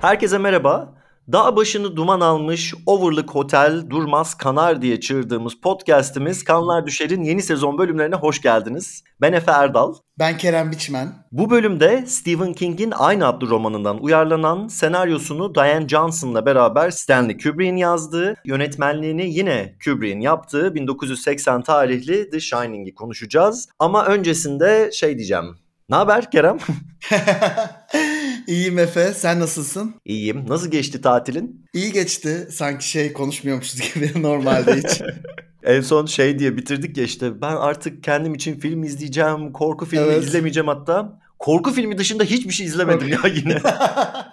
Herkese merhaba. Dağ başını duman almış Overlook Hotel Durmaz Kanar diye çığırdığımız podcast'imiz Kanlar Düşer'in yeni sezon bölümlerine hoş geldiniz. Ben Efe Erdal. Ben Kerem Biçmen. Bu bölümde Stephen King'in aynı adlı romanından uyarlanan senaryosunu Diane Johnson'la beraber Stanley Kubrick'in yazdığı, yönetmenliğini yine Kubrick'in yaptığı 1980 tarihli The Shining'i konuşacağız. Ama öncesinde şey diyeceğim. Ne haber Kerem? İyiyim Efe. Sen nasılsın? İyiyim. Nasıl geçti tatilin? İyi geçti. Sanki şey konuşmuyormuşuz gibi normalde hiç. En son şey diye bitirdik ya işte ben artık kendim için film izleyeceğim, korku filmi Evet. izlemeyeceğim hatta. Korku filmi dışında hiçbir şey izlemedim ya yine.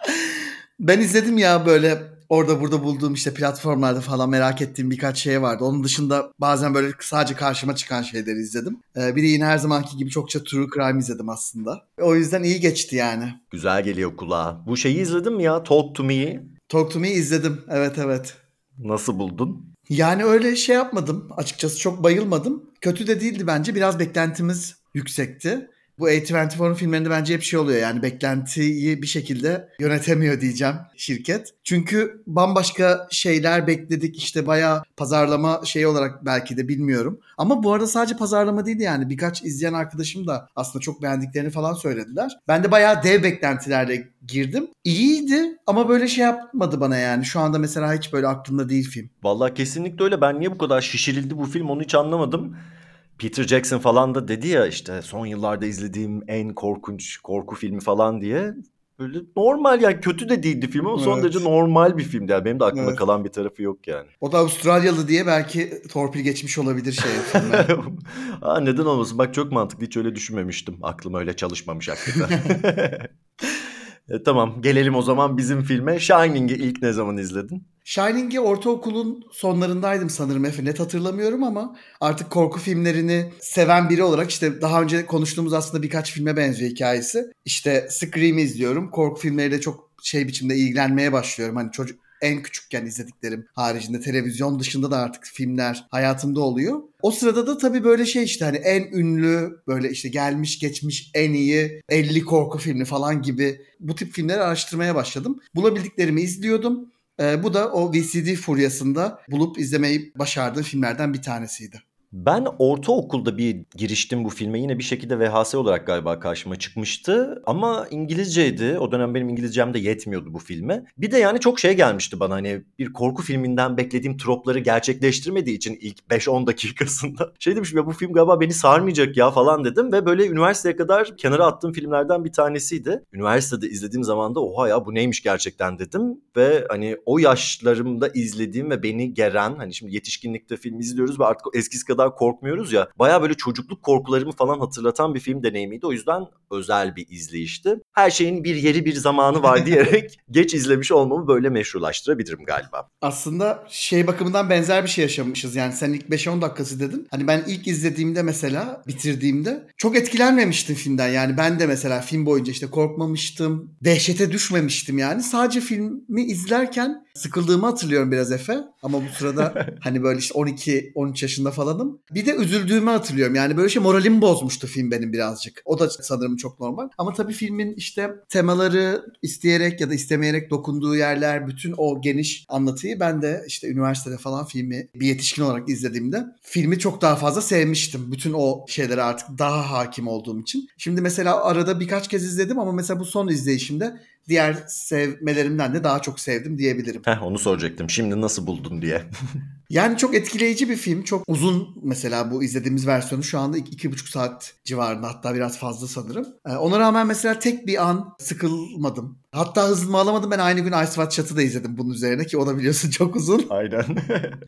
ben izledim ya böyle orada burada bulduğum işte platformlarda falan merak ettiğim birkaç şey vardı. Onun dışında bazen böyle sadece karşıma çıkan şeyleri izledim. Ee, bir de yine her zamanki gibi çokça true crime izledim aslında. O yüzden iyi geçti yani. Güzel geliyor kulağa. Bu şeyi izledin mi ya? Talk to Me'yi. Talk to Me izledim. Evet evet. Nasıl buldun? Yani öyle şey yapmadım. Açıkçası çok bayılmadım. Kötü de değildi bence. Biraz beklentimiz yüksekti. Bu A24'un filmlerinde bence hep şey oluyor yani beklentiyi bir şekilde yönetemiyor diyeceğim şirket. Çünkü bambaşka şeyler bekledik işte bayağı pazarlama şey olarak belki de bilmiyorum. Ama bu arada sadece pazarlama değildi yani birkaç izleyen arkadaşım da aslında çok beğendiklerini falan söylediler. Ben de bayağı dev beklentilerle girdim. İyiydi ama böyle şey yapmadı bana yani. Şu anda mesela hiç böyle aklımda değil film. Vallahi kesinlikle öyle. Ben niye bu kadar şişirildi bu film onu hiç anlamadım. Peter Jackson falan da dedi ya işte son yıllarda izlediğim en korkunç korku filmi falan diye. Böyle normal yani kötü de değildi film ama son Evet. derece normal bir filmdi. Yani benim de aklımda Evet. kalan bir tarafı yok yani. O da Avustralyalı diye belki torpil geçmiş olabilir şey filme. Aa, neden olmasın? Bak çok mantıklı. Hiç öyle düşünmemiştim. Aklım öyle çalışmamış hakikaten. E, tamam gelelim o zaman bizim filme. Shining'i ilk ne zaman izledin? Shining'i ortaokulun sonlarındaydım sanırım Efe. Net hatırlamıyorum ama artık korku filmlerini seven biri olarak işte daha önce konuştuğumuz aslında birkaç filme benziyor hikayesi. İşte Scream'i izliyorum. Korku filmleriyle çok şey biçimde ilgilenmeye başlıyorum. Hani çocuk en küçükken izlediklerim haricinde televizyon dışında da artık filmler hayatımda oluyor. O sırada da tabii böyle şey işte hani en ünlü böyle işte gelmiş geçmiş en iyi 50 korku filmi falan gibi bu tip filmleri araştırmaya başladım. Bulabildiklerimi izliyordum. Ee, bu da o VCD furyasında bulup izlemeyi başardığım filmlerden bir tanesiydi. Ben ortaokulda bir giriştim bu filme. Yine bir şekilde VHS olarak galiba karşıma çıkmıştı. Ama İngilizceydi. O dönem benim İngilizcem de yetmiyordu bu filme. Bir de yani çok şey gelmişti bana. Hani bir korku filminden beklediğim tropları gerçekleştirmediği için ilk 5-10 dakikasında. Şey demişim ya bu film galiba beni sarmayacak ya falan dedim. Ve böyle üniversiteye kadar kenara attığım filmlerden bir tanesiydi. Üniversitede izlediğim zaman da oha ya bu neymiş gerçekten dedim. Ve hani o yaşlarımda izlediğim ve beni geren hani şimdi yetişkinlikte film izliyoruz ve artık eskisi kadar korkmuyoruz ya. Baya böyle çocukluk korkularımı falan hatırlatan bir film deneyimiydi. O yüzden özel bir izleyişti. Her şeyin bir yeri bir zamanı var diyerek geç izlemiş olmamı böyle meşrulaştırabilirim galiba. Aslında şey bakımından benzer bir şey yaşamışız. Yani sen ilk 5-10 dakikası dedin. Hani ben ilk izlediğimde mesela bitirdiğimde çok etkilenmemiştim filmden. Yani ben de mesela film boyunca işte korkmamıştım. Dehşete düşmemiştim yani. Sadece filmi izlerken sıkıldığımı hatırlıyorum biraz Efe. Ama bu sırada hani böyle işte 12-13 yaşında falanım. Bir de üzüldüğümü hatırlıyorum. Yani böyle şey moralimi bozmuştu film benim birazcık. O da sanırım çok normal. Ama tabii filmin işte temaları isteyerek ya da istemeyerek dokunduğu yerler, bütün o geniş anlatıyı ben de işte üniversitede falan filmi bir yetişkin olarak izlediğimde filmi çok daha fazla sevmiştim. Bütün o şeylere artık daha hakim olduğum için. Şimdi mesela arada birkaç kez izledim ama mesela bu son izleyişimde diğer sevmelerimden de daha çok sevdim diyebilirim. Heh onu soracaktım. Şimdi nasıl buldun diye. Yani çok etkileyici bir film. Çok uzun mesela bu izlediğimiz versiyonu şu anda iki, iki buçuk saat civarında hatta biraz fazla sanırım. Ee, ona rağmen mesela tek bir an sıkılmadım. Hatta hızımı alamadım. Ben aynı gün Ice White Shot'ı da izledim bunun üzerine ki o da biliyorsun çok uzun. Aynen.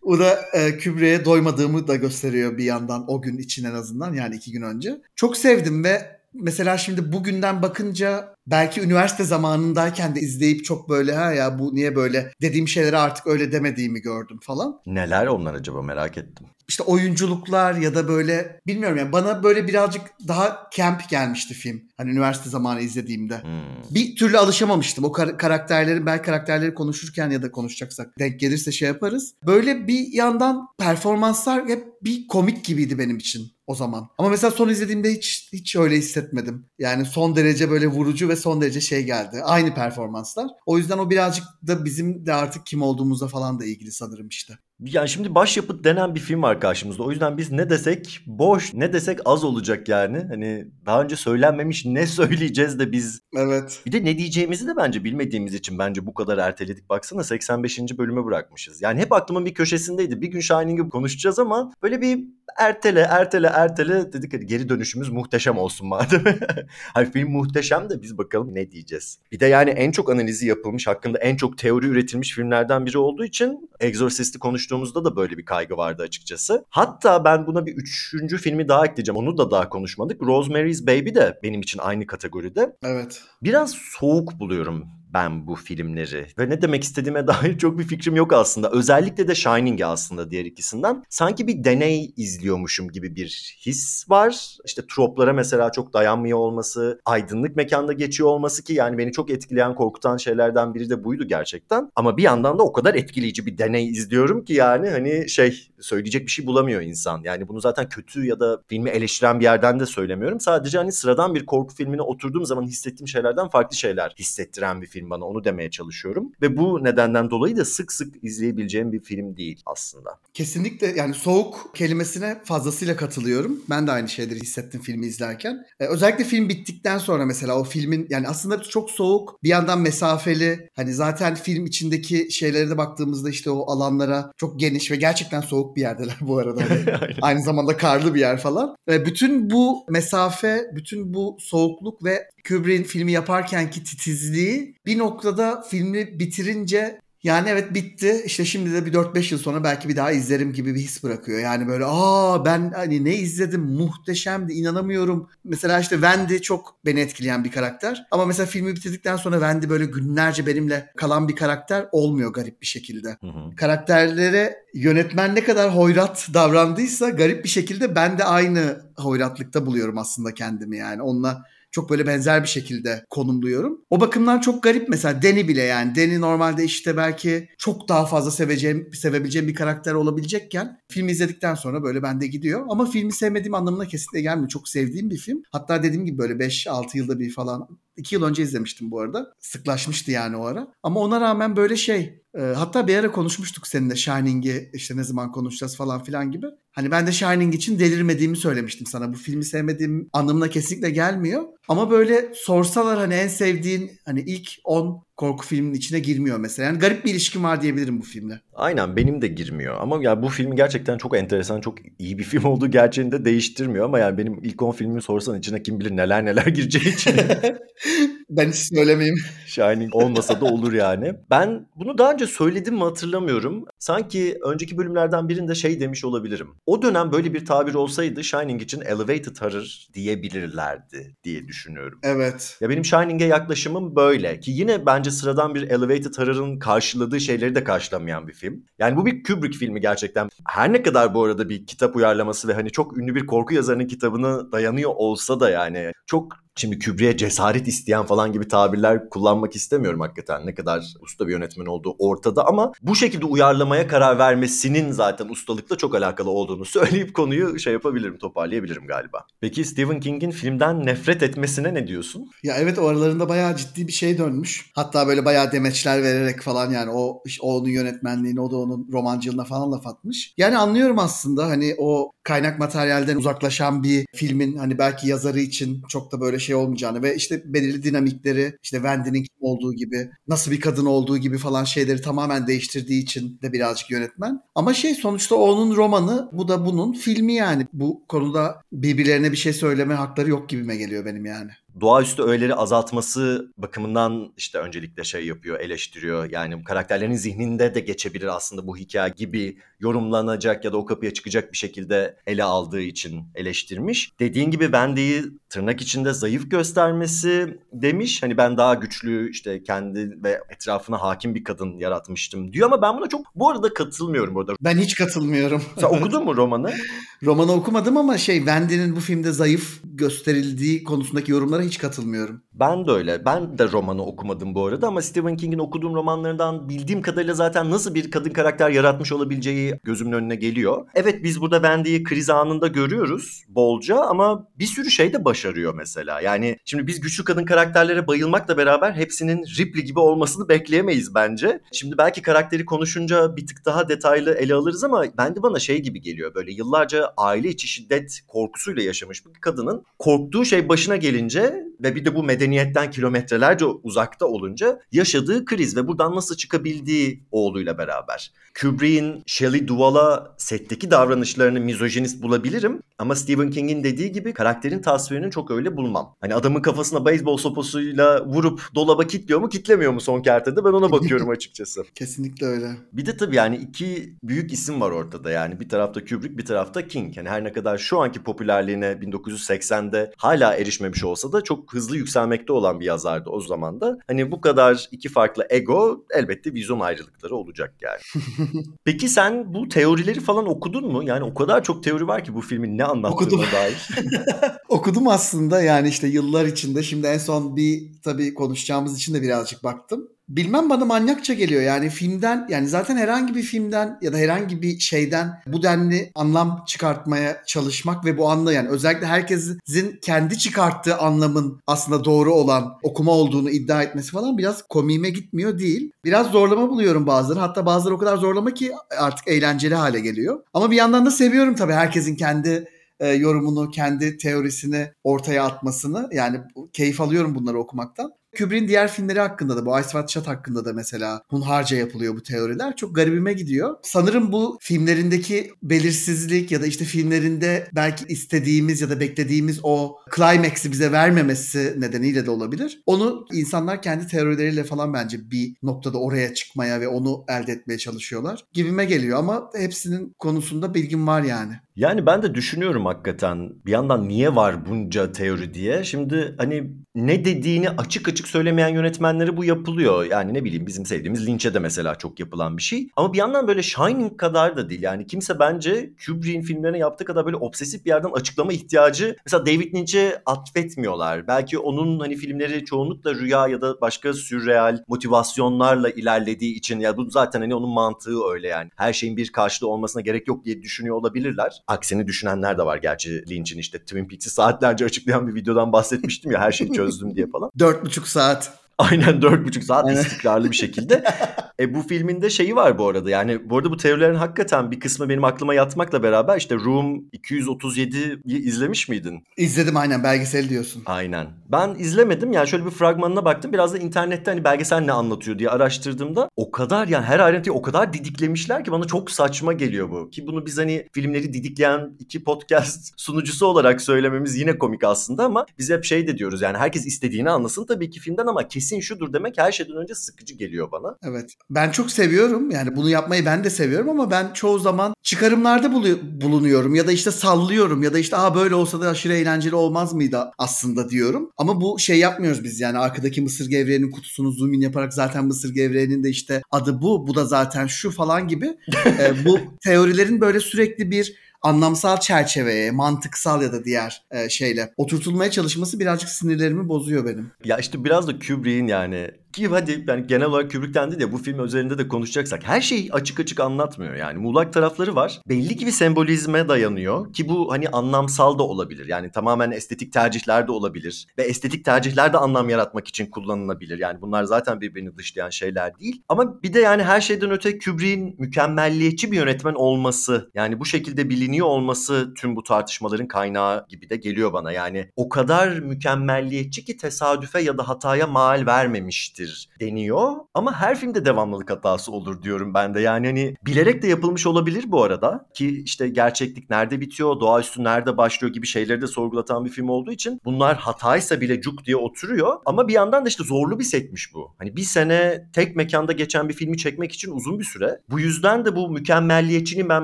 O da e, Kubrick'e doymadığımı da gösteriyor bir yandan o gün için en azından yani iki gün önce. Çok sevdim ve mesela şimdi bugünden bakınca belki üniversite zamanındayken de izleyip çok böyle ha ya bu niye böyle dediğim şeyleri artık öyle demediğimi gördüm falan. Neler onlar acaba merak ettim. İşte oyunculuklar ya da böyle bilmiyorum yani bana böyle birazcık daha camp gelmişti film. Hani üniversite zamanı izlediğimde. Hmm. Bir türlü alışamamıştım. O kar- karakterlerin belki karakterleri konuşurken ya da konuşacaksak denk gelirse şey yaparız. Böyle bir yandan performanslar hep bir komik gibiydi benim için o zaman. Ama mesela son izlediğimde hiç hiç öyle hissetmedim. Yani son derece böyle vurucu ve son derece şey geldi. Aynı performanslar. O yüzden o birazcık da bizim de artık kim olduğumuzla falan da ilgili sanırım işte. Yani şimdi başyapıt denen bir film var karşımızda. O yüzden biz ne desek boş, ne desek az olacak yani. Hani daha önce söylenmemiş ne söyleyeceğiz de biz. Evet. Bir de ne diyeceğimizi de bence bilmediğimiz için bence bu kadar erteledik. Baksana 85. bölüme bırakmışız. Yani hep aklımın bir köşesindeydi. Bir gün Shining'i konuşacağız ama böyle bir ertele, ertele, ertele dedik hadi geri dönüşümüz muhteşem olsun madem. hani film muhteşem de biz bakalım ne diyeceğiz. Bir de yani en çok analizi yapılmış, hakkında en çok teori üretilmiş filmlerden biri olduğu için Exorcist'i konuştuğumuzda da böyle bir kaygı vardı açıkçası. Hatta ben buna bir üçüncü filmi daha ekleyeceğim. Onu da daha konuşmadık. Rosemary's Baby de benim için aynı kategoride. Evet. Biraz soğuk buluyorum ben bu filmleri. Ve ne demek istediğime dair çok bir fikrim yok aslında. Özellikle de Shining'i aslında diğer ikisinden. Sanki bir deney izliyormuşum gibi bir his var. İşte troplara mesela çok dayanmıyor olması, aydınlık mekanda geçiyor olması ki yani beni çok etkileyen, korkutan şeylerden biri de buydu gerçekten. Ama bir yandan da o kadar etkileyici bir deney izliyorum ki yani hani şey söyleyecek bir şey bulamıyor insan. Yani bunu zaten kötü ya da filmi eleştiren bir yerden de söylemiyorum. Sadece hani sıradan bir korku filmine oturduğum zaman hissettiğim şeylerden farklı şeyler hissettiren bir film bana onu demeye çalışıyorum. Ve bu nedenden dolayı da sık sık izleyebileceğim bir film değil aslında. Kesinlikle yani soğuk kelimesine fazlasıyla katılıyorum. Ben de aynı şeyleri hissettim filmi izlerken. Ee, özellikle film bittikten sonra mesela o filmin yani aslında çok soğuk bir yandan mesafeli hani zaten film içindeki şeylere de baktığımızda işte o alanlara çok geniş ve gerçekten soğuk bir yerdeler bu arada. Hani aynı zamanda karlı bir yer falan. Ve bütün bu mesafe, bütün bu soğukluk ve Kubrick'in filmi yaparkenki titizliği bir noktada filmi bitirince yani evet bitti. İşte şimdi de bir 4-5 yıl sonra belki bir daha izlerim gibi bir his bırakıyor. Yani böyle aa ben hani ne izledim muhteşemdi inanamıyorum. Mesela işte Wendy çok beni etkileyen bir karakter. Ama mesela filmi bitirdikten sonra Wendy böyle günlerce benimle kalan bir karakter olmuyor garip bir şekilde. Hı hı. Karakterlere yönetmen ne kadar hoyrat davrandıysa garip bir şekilde ben de aynı hoyratlıkta buluyorum aslında kendimi yani. Onunla çok böyle benzer bir şekilde konumluyorum. O bakımdan çok garip mesela Danny bile yani. Danny normalde işte belki çok daha fazla seveceğim, sevebileceğim bir karakter olabilecekken film izledikten sonra böyle bende gidiyor. Ama filmi sevmediğim anlamına kesinlikle gelmiyor. Çok sevdiğim bir film. Hatta dediğim gibi böyle 5-6 yılda bir falan 2 yıl önce izlemiştim bu arada. Sıklaşmıştı yani o ara. Ama ona rağmen böyle şey e, hatta bir ara konuşmuştuk seninle Shining'i işte ne zaman konuşacağız falan filan gibi. Hani ben de Shining için delirmediğimi söylemiştim sana. Bu filmi sevmediğim anlamına kesinlikle gelmiyor. Ama böyle sorsalar hani en sevdiğin hani ilk 10 korku filminin içine girmiyor mesela. Yani garip bir ilişkim var diyebilirim bu filmle. Aynen benim de girmiyor ama ya bu film gerçekten çok enteresan, çok iyi bir film olduğu gerçeğini de değiştirmiyor ama yani benim ilk 10 filmimi sorsan içine kim bilir neler neler gireceği için ben hiç söylemeyeyim. Shining olmasa da olur yani. Ben bunu daha önce söyledim mi hatırlamıyorum. Sanki önceki bölümlerden birinde şey demiş olabilirim. O dönem böyle bir tabir olsaydı Shining için elevated horror diyebilirlerdi diye düşünüyorum. Evet. Ya benim Shining'e yaklaşımım böyle ki yine bence sıradan bir elevated horror'ın karşıladığı şeyleri de karşılamayan bir film. Yani bu bir Kubrick filmi gerçekten. Her ne kadar bu arada bir kitap uyarlaması ve hani çok ünlü bir korku yazarının kitabına dayanıyor olsa da yani çok Şimdi Kubrick'e cesaret isteyen falan gibi tabirler kullanmak istemiyorum hakikaten. Ne kadar usta bir yönetmen olduğu ortada ama bu şekilde uyarlamaya karar vermesinin zaten ustalıkla çok alakalı olduğunu söyleyip konuyu şey yapabilirim, toparlayabilirim galiba. Peki Stephen King'in filmden nefret etmesine ne diyorsun? Ya evet o aralarında bayağı ciddi bir şey dönmüş. Hatta böyle bayağı demeçler vererek falan yani o, o onun yönetmenliğine o da onun romancılığına falan laf atmış. Yani anlıyorum aslında hani o kaynak materyalden uzaklaşan bir filmin hani belki yazarı için çok da böyle şey olmayacağını ve işte belirli dinamikleri işte Wendy'nin kim olduğu gibi nasıl bir kadın olduğu gibi falan şeyleri tamamen değiştirdiği için de birazcık yönetmen. Ama şey sonuçta onun romanı bu da bunun filmi yani. Bu konuda birbirlerine bir şey söyleme hakları yok gibime geliyor benim yani doğaüstü öğeleri azaltması bakımından işte öncelikle şey yapıyor, eleştiriyor. Yani karakterlerin zihninde de geçebilir aslında bu hikaye gibi yorumlanacak ya da o kapıya çıkacak bir şekilde ele aldığı için eleştirmiş. Dediğin gibi Wendy'yi tırnak içinde zayıf göstermesi demiş. Hani ben daha güçlü işte kendi ve etrafına hakim bir kadın yaratmıştım diyor ama ben buna çok bu arada katılmıyorum burada. Ben hiç katılmıyorum. Sen okudun mu romanı? romanı okumadım ama şey Wendy'nin bu filmde zayıf gösterildiği konusundaki yorumlara hiç katılmıyorum. Ben de öyle. Ben de romanı okumadım bu arada ama Stephen King'in okuduğum romanlarından bildiğim kadarıyla zaten nasıl bir kadın karakter yaratmış olabileceği gözümün önüne geliyor. Evet biz burada Wendy'yi kriz anında görüyoruz bolca ama bir sürü şey de başarıyor mesela. Yani şimdi biz güçlü kadın karakterlere bayılmakla beraber hepsinin Ripley gibi olmasını bekleyemeyiz bence. Şimdi belki karakteri konuşunca bir tık daha detaylı ele alırız ama ben de bana şey gibi geliyor. Böyle yıllarca aile içi şiddet korkusuyla yaşamış bir kadının korktuğu şey başına gelince it? Ve bir de bu medeniyetten kilometrelerce uzakta olunca yaşadığı kriz ve buradan nasıl çıkabildiği oğluyla beraber. Kubrick'in Shelley Duvall'a setteki davranışlarını mizojinist bulabilirim ama Stephen King'in dediği gibi karakterin tasvirini çok öyle bulmam. Hani adamın kafasına beyzbol sopasıyla vurup dolaba kitliyor mu kitlemiyor mu son kertede ben ona bakıyorum açıkçası. Kesinlikle öyle. Bir de tabii yani iki büyük isim var ortada yani bir tarafta Kubrick bir tarafta King. Yani her ne kadar şu anki popülerliğine 1980'de hala erişmemiş olsa da çok hızlı yükselmekte olan bir yazardı o zaman da. Hani bu kadar iki farklı ego elbette vizyon ayrılıkları olacak yani. Peki sen bu teorileri falan okudun mu? Yani o kadar çok teori var ki bu filmin ne anlattığına dair. Okudum aslında yani işte yıllar içinde. Şimdi en son bir tabii konuşacağımız için de birazcık baktım. Bilmem bana manyakça geliyor yani filmden yani zaten herhangi bir filmden ya da herhangi bir şeyden bu denli anlam çıkartmaya çalışmak ve bu anla yani özellikle herkesin kendi çıkarttığı anlamın aslında doğru olan okuma olduğunu iddia etmesi falan biraz komiğime gitmiyor değil. Biraz zorlama buluyorum bazıları hatta bazıları o kadar zorlama ki artık eğlenceli hale geliyor. Ama bir yandan da seviyorum tabii herkesin kendi e, yorumunu, kendi teorisini ortaya atmasını. Yani keyif alıyorum bunları okumaktan. Kubrick'in diğer filmleri hakkında da bu Ice White Shot hakkında da mesela hunharca yapılıyor bu teoriler. Çok garibime gidiyor. Sanırım bu filmlerindeki belirsizlik ya da işte filmlerinde belki istediğimiz ya da beklediğimiz o climax'i bize vermemesi nedeniyle de olabilir. Onu insanlar kendi teorileriyle falan bence bir noktada oraya çıkmaya ve onu elde etmeye çalışıyorlar. Gibime geliyor ama hepsinin konusunda bilgim var yani. Yani ben de düşünüyorum hakikaten bir yandan niye var bunca teori diye. Şimdi hani ne dediğini açık açık söylemeyen yönetmenlere bu yapılıyor. Yani ne bileyim bizim sevdiğimiz Lynch'e de mesela çok yapılan bir şey. Ama bir yandan böyle Shining kadar da değil. Yani kimse bence Kubrick'in filmlerine yaptığı kadar böyle obsesif bir yerden açıklama ihtiyacı mesela David Lynch'e atfetmiyorlar. Belki onun hani filmleri çoğunlukla rüya ya da başka sürreal motivasyonlarla ilerlediği için ya bu zaten hani onun mantığı öyle yani. Her şeyin bir karşılığı olmasına gerek yok diye düşünüyor olabilirler. Aksini düşünenler de var gerçi Lynch'in işte Twin Peaks'i saatlerce açıklayan bir videodan bahsetmiştim ya her şeyi çözdüm diye falan. Dört buçuk saat. Aynen dört buçuk saat Evet. istikrarlı bir şekilde. e bu filmin de şeyi var bu arada yani bu arada bu teorilerin hakikaten bir kısmı benim aklıma yatmakla beraber işte Room 237'yi izlemiş miydin? İzledim aynen belgesel diyorsun. Aynen. Ben izlemedim yani şöyle bir fragmanına baktım biraz da internette hani belgesel ne anlatıyor diye araştırdığımda o kadar yani her ayrıntıyı o kadar didiklemişler ki bana çok saçma geliyor bu. Ki bunu biz hani filmleri didikleyen iki podcast sunucusu olarak söylememiz yine komik aslında ama biz hep şey de diyoruz yani herkes istediğini anlasın tabii ki filmden ama kesin şudur demek her şeyden önce sıkıcı geliyor bana. Evet. Ben çok seviyorum. Yani bunu yapmayı ben de seviyorum ama ben çoğu zaman çıkarımlarda bulu- bulunuyorum ya da işte sallıyorum ya da işte Aa, böyle olsa da aşırı eğlenceli olmaz mıydı aslında diyorum. Ama bu şey yapmıyoruz biz yani arkadaki mısır gevreğinin kutusunu zoom in yaparak zaten mısır gevreğinin de işte adı bu, bu da zaten şu falan gibi. Ee, bu teorilerin böyle sürekli bir anlamsal çerçeveye, mantıksal ya da diğer e, şeyle oturtulmaya çalışması birazcık sinirlerimi bozuyor benim. Ya işte biraz da Kubrick'in yani ki hadi yani genel olarak Kubrick'ten değil de bu film üzerinde de konuşacaksak her şeyi açık açık anlatmıyor. Yani muğlak tarafları var. Belli ki bir sembolizme dayanıyor ki bu hani anlamsal da olabilir. Yani tamamen estetik tercihler de olabilir. Ve estetik tercihler de anlam yaratmak için kullanılabilir. Yani bunlar zaten birbirini dışlayan şeyler değil. Ama bir de yani her şeyden öte Kubrick'in mükemmelliyetçi bir yönetmen olması yani bu şekilde biliniyor olması tüm bu tartışmaların kaynağı gibi de geliyor bana. Yani o kadar mükemmelliyetçi ki tesadüfe ya da hataya mal vermemiştir deniyor. Ama her filmde devamlılık hatası olur diyorum ben de. Yani hani bilerek de yapılmış olabilir bu arada. Ki işte gerçeklik nerede bitiyor, doğaüstü nerede başlıyor gibi şeyleri de sorgulatan bir film olduğu için bunlar hataysa bile cuk diye oturuyor. Ama bir yandan da işte zorlu bir setmiş bu. Hani bir sene tek mekanda geçen bir filmi çekmek için uzun bir süre. Bu yüzden de bu mükemmelliyetçinin ben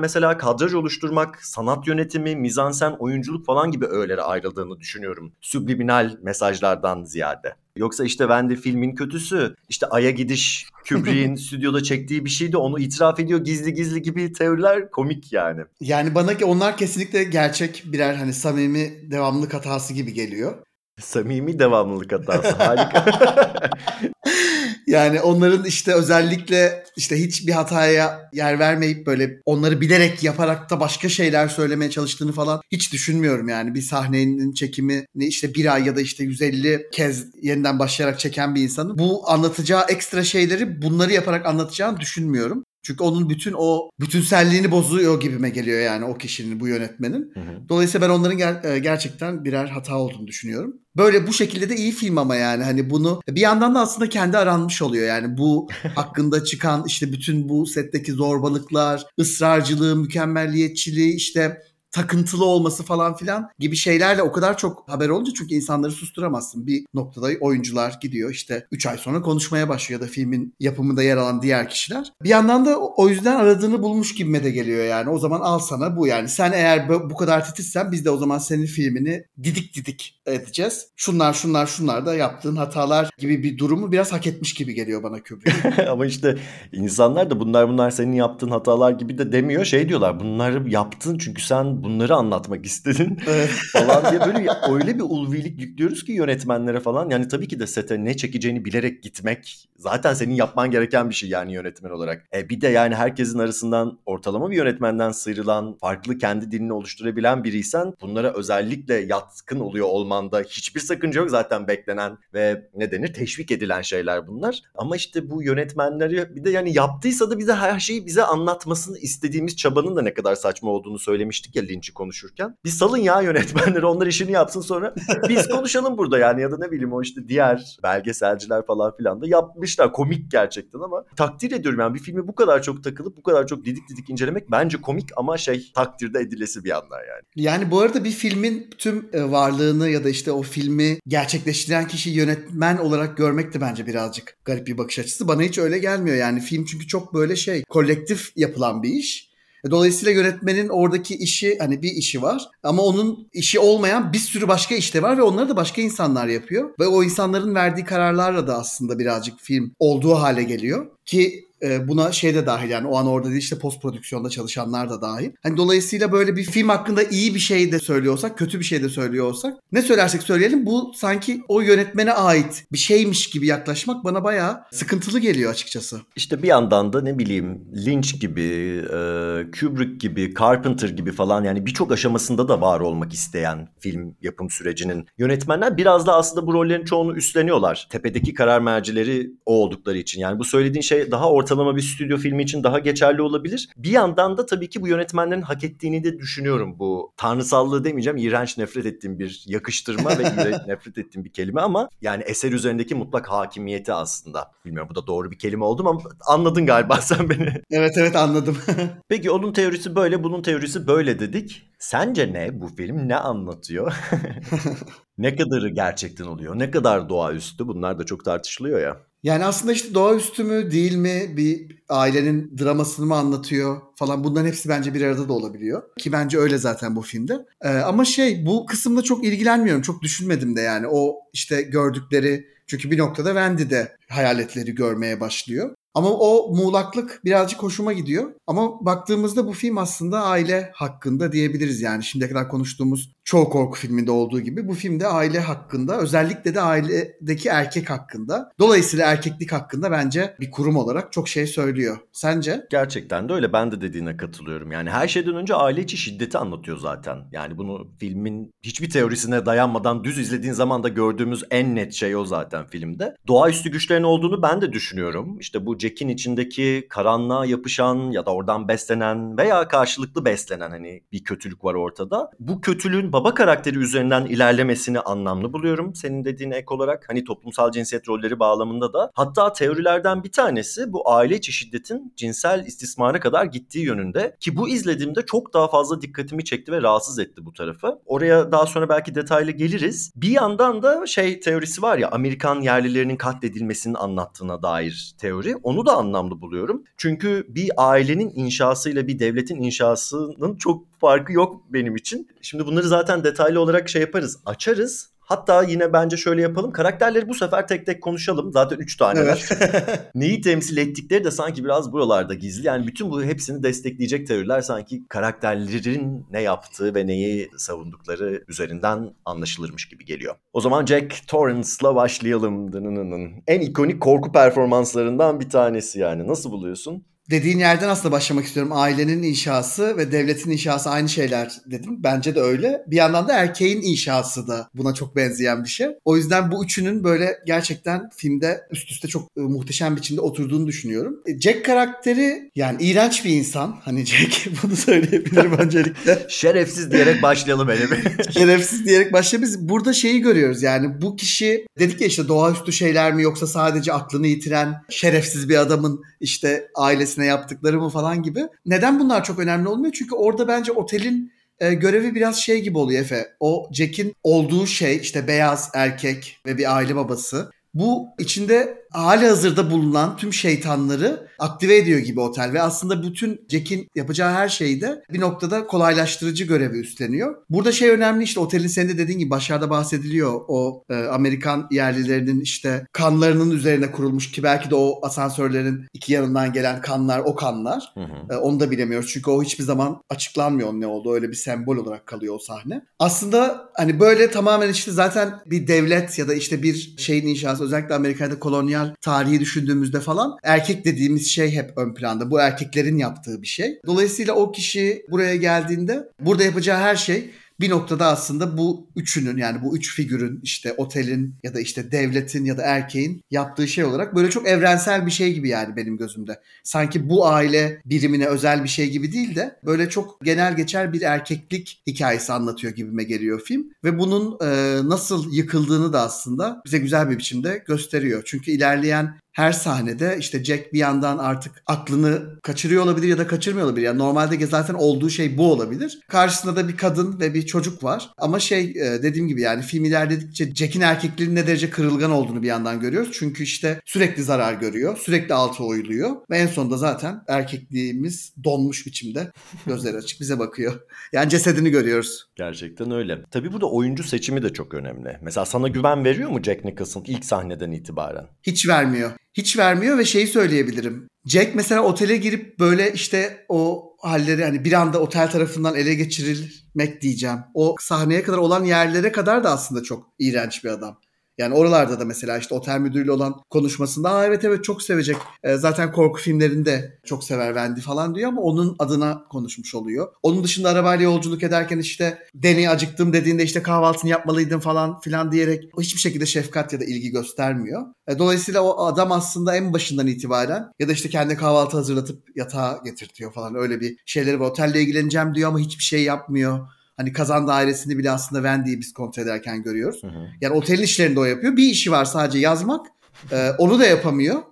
mesela kadraj oluşturmak, sanat yönetimi, mizansen, oyunculuk falan gibi öğelere ayrıldığını düşünüyorum. Subliminal mesajlardan ziyade. Yoksa işte ben de filmin kötüsü, işte Ay'a gidiş Kubrick'in stüdyoda çektiği bir şeydi onu itiraf ediyor gizli gizli gibi teoriler komik yani. Yani bana ki onlar kesinlikle gerçek birer hani samimi devamlılık hatası gibi geliyor. Samimi devamlılık hatası. Harika. Yani onların işte özellikle işte hiçbir hataya yer vermeyip böyle onları bilerek yaparak da başka şeyler söylemeye çalıştığını falan hiç düşünmüyorum yani. Bir sahnenin çekimini işte bir ay ya da işte 150 kez yeniden başlayarak çeken bir insanın bu anlatacağı ekstra şeyleri bunları yaparak anlatacağını düşünmüyorum. Çünkü onun bütün o bütünselliğini bozuyor gibime geliyor yani o kişinin, bu yönetmenin. Hı hı. Dolayısıyla ben onların ger- e, gerçekten birer hata olduğunu düşünüyorum. Böyle bu şekilde de iyi film ama yani hani bunu bir yandan da aslında kendi aranmış oluyor. Yani bu hakkında çıkan işte bütün bu setteki zorbalıklar, ısrarcılığı, mükemmelliyetçiliği işte takıntılı olması falan filan gibi şeylerle o kadar çok haber olunca çünkü insanları susturamazsın. Bir noktada oyuncular gidiyor işte 3 ay sonra konuşmaya başlıyor ya da filmin yapımında yer alan diğer kişiler. Bir yandan da o yüzden aradığını bulmuş gibime de geliyor yani. O zaman al sana bu yani. Sen eğer bu kadar titizsen biz de o zaman senin filmini didik didik edeceğiz. Şunlar şunlar şunlar da yaptığın hatalar gibi bir durumu biraz hak etmiş gibi geliyor bana Kubrick. Ama işte insanlar da bunlar bunlar senin yaptığın hatalar gibi de demiyor. Şey diyorlar bunları yaptın çünkü sen bunları anlatmak istedin Evet. falan diye böyle öyle bir ulvilik yüklüyoruz ki yönetmenlere falan. Yani tabii ki de sete ne çekeceğini bilerek gitmek zaten senin yapman gereken bir şey yani yönetmen olarak. E bir de yani herkesin arasından ortalama bir yönetmenden sıyrılan, farklı kendi dilini oluşturabilen biriysen bunlara özellikle yatkın oluyor olmanda hiçbir sakınca yok zaten beklenen ve ne denir teşvik edilen şeyler bunlar. Ama işte bu yönetmenleri bir de yani yaptıysa da bize her şeyi bize anlatmasını istediğimiz çabanın da ne kadar saçma olduğunu söylemiştik ya Lynch'i konuşurken. Bir salın ya yönetmenleri onlar işini yapsın sonra biz konuşalım burada yani ya da ne bileyim o işte diğer belgeselciler falan filan da yapmışlar komik gerçekten ama takdir ediyorum yani bir filmi bu kadar çok takılıp bu kadar çok didik didik incelemek bence komik ama şey takdirde edilesi bir yandan yani. Yani bu arada bir filmin tüm e, varlığını ya da işte o filmi gerçekleştiren kişiyi yönetmen olarak görmek de bence birazcık garip bir bakış açısı. Bana hiç öyle gelmiyor yani. Film çünkü çok böyle şey kolektif yapılan bir iş. E, Dolayısıyla yönetmenin oradaki işi hani bir işi var ama onun işi olmayan bir sürü başka işte var ve onları da başka insanlar yapıyor. Ve o insanların verdiği kararlarla da aslında birazcık film olduğu hale geliyor. Ki e, buna şey de dahil yani o an orada değil işte post prodüksiyonda çalışanlar da dahil. Hani dolayısıyla böyle bir film hakkında iyi bir şey de söylüyorsak, kötü bir şey de söylüyor olsak ne söylersek söyleyelim bu sanki o yönetmene ait bir şeymiş gibi yaklaşmak bana bayağı sıkıntılı geliyor açıkçası. İşte bir yandan da ne bileyim Lynch gibi, e, Kubrick gibi, Carpenter gibi falan yani birçok aşamasında da var olmak isteyen film yapım sürecinin yönetmenler biraz da aslında bu rollerin çoğunu üstleniyorlar. Tepedeki karar mercileri o oldukları için. Yani bu söylediğin şey daha ortalama bir stüdyo filmi için daha geçerli olabilir. Bir yandan da tabii ki bu yönetmenlerin hak ettiğini de düşünüyorum bu. Tanrısallığı demeyeceğim, iğrenç nefret ettiğim bir yakıştırma ve nefret ettiğim bir kelime ama yani eser üzerindeki mutlak hakimiyeti aslında. Bilmiyorum bu da doğru bir kelime oldu ama anladın galiba sen beni. Evet evet anladım. Peki onun teorisi böyle, bunun teorisi böyle dedik. Sence ne bu film? Ne anlatıyor? ne kadarı gerçekten oluyor? Ne kadar doğaüstü? Bunlar da çok tartışılıyor ya. Yani aslında işte doğaüstü mü değil mi bir ailenin dramasını mı anlatıyor falan bunların hepsi bence bir arada da olabiliyor. Ki bence öyle zaten bu filmde. Ee, ama şey bu kısımda çok ilgilenmiyorum. Çok düşünmedim de yani o işte gördükleri çünkü bir noktada Wendy de hayaletleri görmeye başlıyor. Ama o muğlaklık birazcık hoşuma gidiyor. Ama baktığımızda bu film aslında aile hakkında diyebiliriz yani. Şimdiye kadar konuştuğumuz çoğu korku filminde olduğu gibi bu filmde aile hakkında özellikle de ailedeki erkek hakkında. Dolayısıyla erkeklik hakkında bence bir kurum olarak çok şey söylüyor. Sence? Gerçekten de öyle. Ben de dediğine katılıyorum. Yani her şeyden önce aile içi şiddeti anlatıyor zaten. Yani bunu filmin hiçbir teorisine dayanmadan düz izlediğin zaman da gördüğümüz en net şey o zaten filmde. Doğaüstü güçlerin olduğunu ben de düşünüyorum. İşte bu Jack'in içindeki karanlığa yapışan ya da oradan beslenen veya karşılıklı beslenen hani bir kötülük var ortada. Bu kötülüğün baba karakteri üzerinden ilerlemesini anlamlı buluyorum. Senin dediğin ek olarak hani toplumsal cinsiyet rolleri bağlamında da. Hatta teorilerden bir tanesi bu aile içi şiddetin cinsel istismara kadar gittiği yönünde. Ki bu izlediğimde çok daha fazla dikkatimi çekti ve rahatsız etti bu tarafı. Oraya daha sonra belki detaylı geliriz. Bir yandan da şey teorisi var ya Amerikan yerlilerinin katledilmesinin anlattığına dair teori. Onu da anlamlı buluyorum. Çünkü bir ailenin inşasıyla bir devletin inşasının çok farkı yok benim için. Şimdi bunları zaten detaylı olarak şey yaparız, açarız. Hatta yine bence şöyle yapalım. Karakterleri bu sefer tek tek konuşalım. Zaten 3 tane var. Neyi temsil ettikleri de sanki biraz buralarda gizli. Yani bütün bu hepsini destekleyecek teoriler sanki karakterlerin ne yaptığı ve neyi savundukları üzerinden anlaşılırmış gibi geliyor. O zaman Jack Torrance'la başlayalım. En ikonik korku performanslarından bir tanesi yani. Nasıl buluyorsun? Dediğin yerden aslında başlamak istiyorum. Ailenin inşası ve devletin inşası aynı şeyler dedim. Bence de öyle. Bir yandan da erkeğin inşası da buna çok benzeyen bir şey. O yüzden bu üçünün böyle gerçekten filmde üst üste çok e, muhteşem biçimde oturduğunu düşünüyorum. E, Jack karakteri yani iğrenç bir insan. Hani Jack bunu söyleyebilirim öncelikle. Şerefsiz diyerek başlayalım bir. Şerefsiz diyerek başlayalım. Biz burada şeyi görüyoruz yani bu kişi dedik ya işte doğaüstü şeyler mi yoksa sadece aklını yitiren şerefsiz bir adamın işte ailesi ailesine yaptıkları mı falan gibi. Neden bunlar çok önemli olmuyor? Çünkü orada bence otelin e, görevi biraz şey gibi oluyor Efe. O Jack'in olduğu şey işte beyaz erkek ve bir aile babası. Bu içinde hali hazırda bulunan tüm şeytanları aktive ediyor gibi otel ve aslında bütün Jack'in yapacağı her şeyi de bir noktada kolaylaştırıcı görevi üstleniyor. Burada şey önemli işte otelin senin de dediğin gibi başlarda bahsediliyor o e, Amerikan yerlilerinin işte kanlarının üzerine kurulmuş ki belki de o asansörlerin iki yanından gelen kanlar o kanlar. Hı hı. E, onu da bilemiyoruz çünkü o hiçbir zaman açıklanmıyor ne oldu öyle bir sembol olarak kalıyor o sahne. Aslında hani böyle tamamen işte zaten bir devlet ya da işte bir şeyin inşası özellikle Amerika'da kolonyal kolonyal tarihi düşündüğümüzde falan erkek dediğimiz şey hep ön planda. Bu erkeklerin yaptığı bir şey. Dolayısıyla o kişi buraya geldiğinde burada yapacağı her şey bir noktada aslında bu üçünün yani bu üç figürün işte otelin ya da işte devletin ya da erkeğin yaptığı şey olarak böyle çok evrensel bir şey gibi yani benim gözümde. Sanki bu aile birimine özel bir şey gibi değil de böyle çok genel geçer bir erkeklik hikayesi anlatıyor gibime geliyor film. Ve bunun e, nasıl yıkıldığını da aslında bize güzel bir biçimde gösteriyor. Çünkü ilerleyen her sahnede işte Jack bir yandan artık aklını kaçırıyor olabilir ya da kaçırmıyor olabilir. Yani normalde zaten olduğu şey bu olabilir. Karşısında da bir kadın ve bir çocuk var. Ama şey e, dediğim gibi yani film ilerledikçe Jack'in erkekliğinin ne derece kırılgan olduğunu bir yandan görüyoruz. Çünkü işte sürekli zarar görüyor. Sürekli altı oyuluyor. Ve en sonunda zaten erkekliğimiz donmuş biçimde gözleri açık bize bakıyor. Yani cesedini görüyoruz. Gerçekten öyle. Tabii burada oyuncu seçimi de çok önemli. Mesela sana güven veriyor mu Jack Nicholson ilk sahneden itibaren? Hiç vermiyor hiç vermiyor ve şeyi söyleyebilirim. Jack mesela otele girip böyle işte o halleri hani bir anda otel tarafından ele geçirilmek diyeceğim. O sahneye kadar olan yerlere kadar da aslında çok iğrenç bir adam. Yani oralarda da mesela işte otel müdürüyle olan konuşmasında Aa, evet evet çok sevecek. E, zaten korku filmlerinde çok sever Wendy falan diyor ama onun adına konuşmuş oluyor. Onun dışında arabayla yolculuk ederken işte Deni acıktım dediğinde işte kahvaltını yapmalıydın falan filan diyerek hiçbir şekilde şefkat ya da ilgi göstermiyor. E, dolayısıyla o adam aslında en başından itibaren ya da işte kendi kahvaltı hazırlatıp yatağa getirtiyor falan öyle bir şeyleri var. Otelle ilgileneceğim diyor ama hiçbir şey yapmıyor. Hani kazan dairesini bile aslında Wendy'yi biz kontrol ederken görüyoruz. Hı hı. Yani otelin işlerini de o yapıyor. Bir işi var sadece yazmak. Ee, onu da yapamıyor.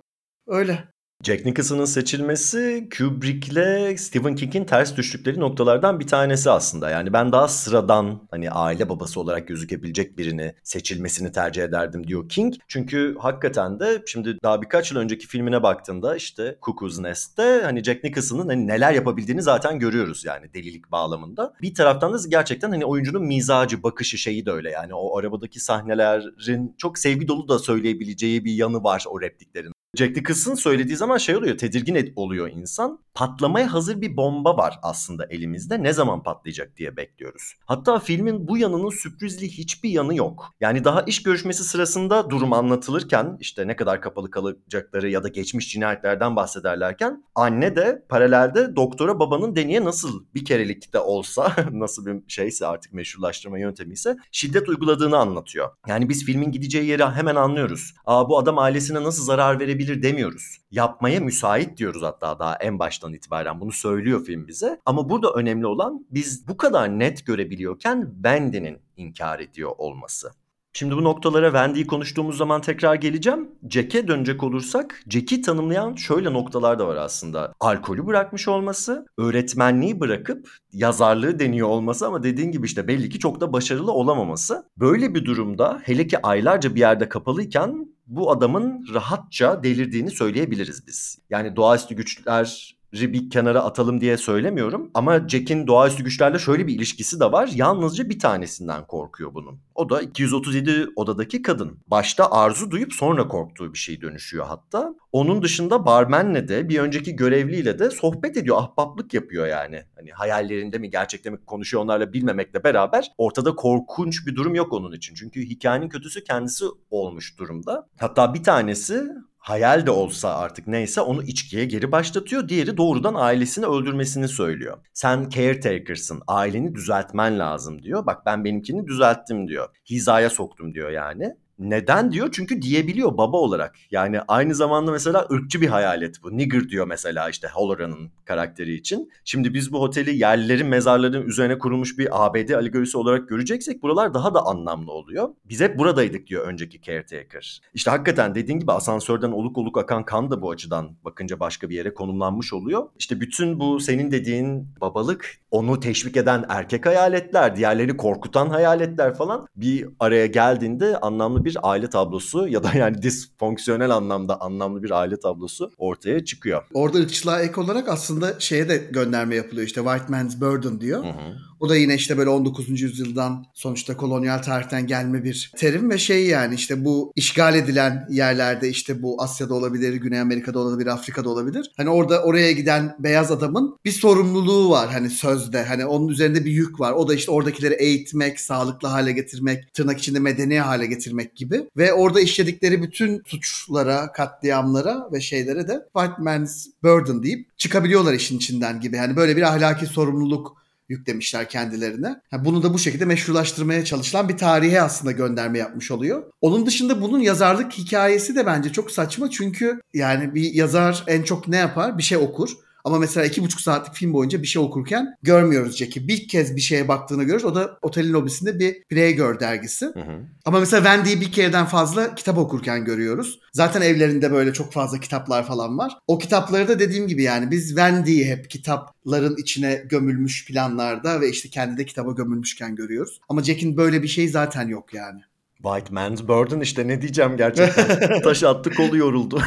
Öyle. Jack Nicholson'ın seçilmesi Kubrick'le Stephen King'in ters düştükleri noktalardan bir tanesi aslında. Yani ben daha sıradan hani aile babası olarak gözükebilecek birini seçilmesini tercih ederdim diyor King. Çünkü hakikaten de şimdi daha birkaç yıl önceki filmine baktığında işte Cuckoo's Nest'te hani Jack Nicholson'ın hani neler yapabildiğini zaten görüyoruz yani delilik bağlamında. Bir taraftan da gerçekten hani oyuncunun mizacı, bakışı şeyi de öyle yani o arabadaki sahnelerin çok sevgi dolu da söyleyebileceği bir yanı var o repliklerin. Jack Nicholson söylediği zaman şey oluyor, tedirgin et oluyor insan. Patlamaya hazır bir bomba var aslında elimizde. Ne zaman patlayacak diye bekliyoruz. Hatta filmin bu yanının sürprizli hiçbir yanı yok. Yani daha iş görüşmesi sırasında durum anlatılırken işte ne kadar kapalı kalacakları ya da geçmiş cinayetlerden bahsederlerken anne de paralelde doktora babanın deneye nasıl bir kerelik de olsa nasıl bir şeyse artık meşrulaştırma yöntemi ise şiddet uyguladığını anlatıyor. Yani biz filmin gideceği yeri hemen anlıyoruz. Aa bu adam ailesine nasıl zarar verebilir yapabilir demiyoruz. Yapmaya müsait diyoruz hatta daha en baştan itibaren. Bunu söylüyor film bize. Ama burada önemli olan biz bu kadar net görebiliyorken Wendy'nin inkar ediyor olması. Şimdi bu noktalara Wendy'yi konuştuğumuz zaman tekrar geleceğim. Jack'e dönecek olursak Jack'i tanımlayan şöyle noktalar da var aslında. Alkolü bırakmış olması, öğretmenliği bırakıp yazarlığı deniyor olması ama dediğin gibi işte belli ki çok da başarılı olamaması. Böyle bir durumda hele ki aylarca bir yerde kapalıyken bu adamın rahatça delirdiğini söyleyebiliriz biz. Yani doğaüstü güçler bir kenara atalım diye söylemiyorum. Ama Jack'in doğaüstü güçlerle şöyle bir ilişkisi de var. Yalnızca bir tanesinden korkuyor bunun. O da 237 odadaki kadın. Başta arzu duyup sonra korktuğu bir şey dönüşüyor hatta. Onun dışında barmenle de bir önceki görevliyle de sohbet ediyor. Ahbaplık yapıyor yani. Hani hayallerinde mi gerçekte mi konuşuyor onlarla bilmemekle beraber ortada korkunç bir durum yok onun için. Çünkü hikayenin kötüsü kendisi olmuş durumda. Hatta bir tanesi hayal de olsa artık neyse onu içkiye geri başlatıyor. Diğeri doğrudan ailesini öldürmesini söylüyor. Sen caretaker'sın, aileni düzeltmen lazım diyor. Bak ben benimkini düzelttim diyor. Hizaya soktum diyor yani. Neden diyor? Çünkü diyebiliyor baba olarak. Yani aynı zamanda mesela ırkçı bir hayalet bu. Nigger diyor mesela işte Hallorann'ın karakteri için. Şimdi biz bu oteli yerlerin mezarların üzerine kurulmuş bir ABD alegorisi olarak göreceksek buralar daha da anlamlı oluyor. Biz hep buradaydık diyor önceki caretaker. İşte hakikaten dediğin gibi asansörden oluk oluk akan kan da bu açıdan bakınca başka bir yere konumlanmış oluyor. İşte bütün bu senin dediğin babalık onu teşvik eden erkek hayaletler, diğerleri korkutan hayaletler falan bir araya geldiğinde anlamlı bir aile tablosu ya da yani disfonksiyonel anlamda anlamlı bir aile tablosu ortaya çıkıyor. Orada ırkçılığa ek olarak aslında şeye de gönderme yapılıyor işte White Man's Burden diyor. Hı hı. O da yine işte böyle 19. yüzyıldan sonuçta kolonyal tarihten gelme bir terim ve şey yani işte bu işgal edilen yerlerde işte bu Asya'da olabilir, Güney Amerika'da olabilir, Afrika'da olabilir. Hani orada oraya giden beyaz adamın bir sorumluluğu var hani sözde. Hani onun üzerinde bir yük var. O da işte oradakileri eğitmek, sağlıklı hale getirmek, tırnak içinde medeni hale getirmek gibi. Ve orada işledikleri bütün suçlara, katliamlara ve şeylere de White Man's Burden deyip çıkabiliyorlar işin içinden gibi. Hani böyle bir ahlaki sorumluluk yüklemişler kendilerine. Bunu da bu şekilde meşrulaştırmaya çalışılan bir tarihe aslında gönderme yapmış oluyor. Onun dışında bunun yazarlık hikayesi de bence çok saçma çünkü yani bir yazar en çok ne yapar? Bir şey okur. Ama mesela iki buçuk saatlik film boyunca bir şey okurken görmüyoruz Jack'i. Bir kez bir şeye baktığını görürüz. O da otelin lobisinde bir Playgirl dergisi. Hı hı. Ama mesela Wendy'yi bir kereden fazla kitap okurken görüyoruz. Zaten evlerinde böyle çok fazla kitaplar falan var. O kitapları da dediğim gibi yani biz Wendy'yi hep kitapların içine gömülmüş planlarda ve işte kendi de kitaba gömülmüşken görüyoruz. Ama Jack'in böyle bir şey zaten yok yani. White Man's Burden işte ne diyeceğim gerçekten. Taş attı kolu yoruldu.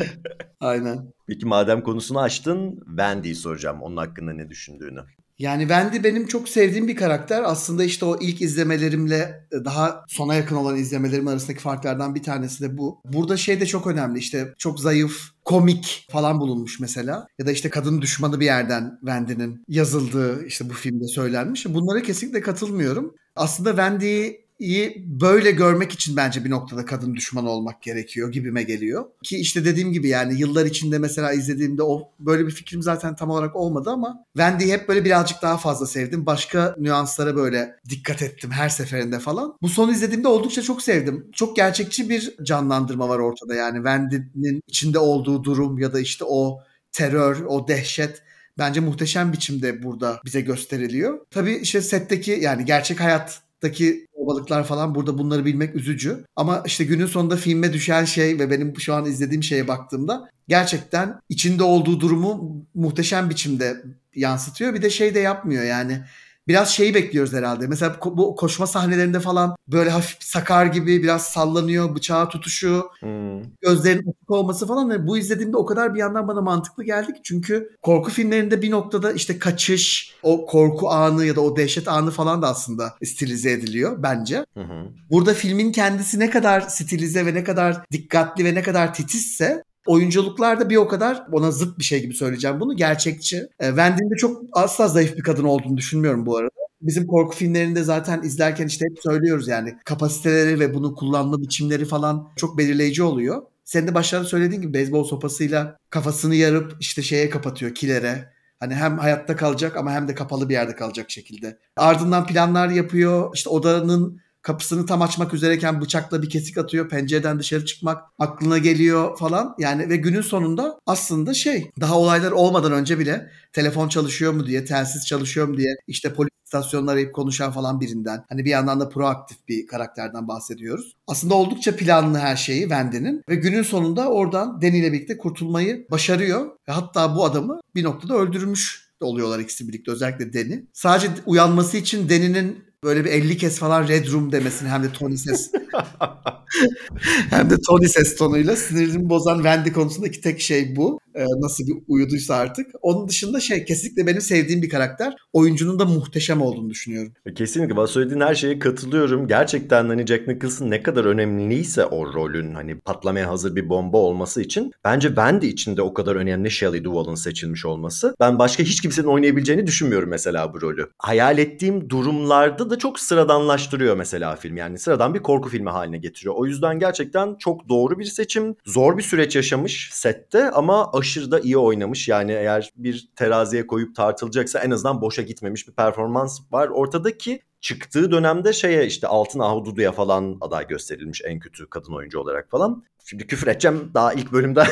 Aynen. Peki madem konusunu açtın Wendy'yi soracağım onun hakkında ne düşündüğünü. Yani Wendy benim çok sevdiğim bir karakter. Aslında işte o ilk izlemelerimle e, daha sona yakın olan izlemelerim arasındaki farklardan bir tanesi de bu. Burada şey de çok önemli işte çok zayıf, komik falan bulunmuş mesela. Ya da işte kadın düşmanı bir yerden Wendy'nin yazıldığı işte bu filmde söylenmiş. Bunlara kesinlikle katılmıyorum. Aslında Wendy'yi iyi böyle görmek için bence bir noktada kadın düşmanı olmak gerekiyor gibime geliyor. Ki işte dediğim gibi yani yıllar içinde mesela izlediğimde o böyle bir fikrim zaten tam olarak olmadı ama Wendy'yi hep böyle birazcık daha fazla sevdim. Başka nüanslara böyle dikkat ettim her seferinde falan. Bu son izlediğimde oldukça çok sevdim. Çok gerçekçi bir canlandırma var ortada yani Wendy'nin içinde olduğu durum ya da işte o terör, o dehşet bence muhteşem biçimde burada bize gösteriliyor. Tabii işte setteki yani gerçek hayat daki balıklar falan burada bunları bilmek üzücü. Ama işte günün sonunda filme düşen şey ve benim şu an izlediğim şeye baktığımda gerçekten içinde olduğu durumu muhteşem biçimde yansıtıyor. Bir de şey de yapmıyor yani biraz şeyi bekliyoruz herhalde. Mesela bu koşma sahnelerinde falan böyle hafif sakar gibi biraz sallanıyor, bıçağı tutuşu, hmm. gözlerinin açık olması falan. Ve bu izlediğimde o kadar bir yandan bana mantıklı geldi ki. Çünkü korku filmlerinde bir noktada işte kaçış, o korku anı ya da o dehşet anı falan da aslında stilize ediliyor bence. Hı Burada filmin kendisi ne kadar stilize ve ne kadar dikkatli ve ne kadar titizse Oyunculuklar da bir o kadar ona zıt bir şey gibi söyleyeceğim bunu. Gerçekçi. E, Wendy'nin de çok asla zayıf bir kadın olduğunu düşünmüyorum bu arada. Bizim korku filmlerinde zaten izlerken işte hep söylüyoruz yani kapasiteleri ve bunu kullanma biçimleri falan çok belirleyici oluyor. Sen de başlarda söylediğin gibi beyzbol sopasıyla kafasını yarıp işte şeye kapatıyor kilere. Hani hem hayatta kalacak ama hem de kapalı bir yerde kalacak şekilde. Ardından planlar yapıyor. İşte odanın kapısını tam açmak üzereyken bıçakla bir kesik atıyor. Pencereden dışarı çıkmak aklına geliyor falan. Yani ve günün sonunda aslında şey daha olaylar olmadan önce bile telefon çalışıyor mu diye, telsiz çalışıyor mu diye işte polis istasyonları arayıp konuşan falan birinden. Hani bir yandan da proaktif bir karakterden bahsediyoruz. Aslında oldukça planlı her şeyi Wendy'nin ve günün sonunda oradan Danny ile birlikte kurtulmayı başarıyor. Ve hatta bu adamı bir noktada öldürmüş oluyorlar ikisi birlikte özellikle Danny. Sadece uyanması için Danny'nin böyle bir 50 kez falan Red Room demesini hem de Tony ses Hem de Tony ses tonuyla sinirimi bozan Wendy konusundaki tek şey bu. Ee, nasıl bir uyuduysa artık. Onun dışında şey kesinlikle benim sevdiğim bir karakter. Oyuncunun da muhteşem olduğunu düşünüyorum. Kesinlikle bana söylediğin her şeye katılıyorum. Gerçekten hani Jack Nicholson ne kadar önemliyse o rolün hani patlamaya hazır bir bomba olması için bence Wendy için de o kadar önemli Shelley Duvall'ın seçilmiş olması. Ben başka hiç kimsenin oynayabileceğini düşünmüyorum mesela bu rolü. Hayal ettiğim durumlarda da çok sıradanlaştırıyor mesela film. Yani sıradan bir korku filmi haline getiriyor. O yüzden gerçekten çok doğru bir seçim. Zor bir süreç yaşamış sette ama aşırı da iyi oynamış. Yani eğer bir teraziye koyup tartılacaksa en azından boşa gitmemiş bir performans var. Ortadaki çıktığı dönemde şeye işte Altın Ahududu'ya falan aday gösterilmiş en kötü kadın oyuncu olarak falan. Şimdi küfür edeceğim daha ilk bölümde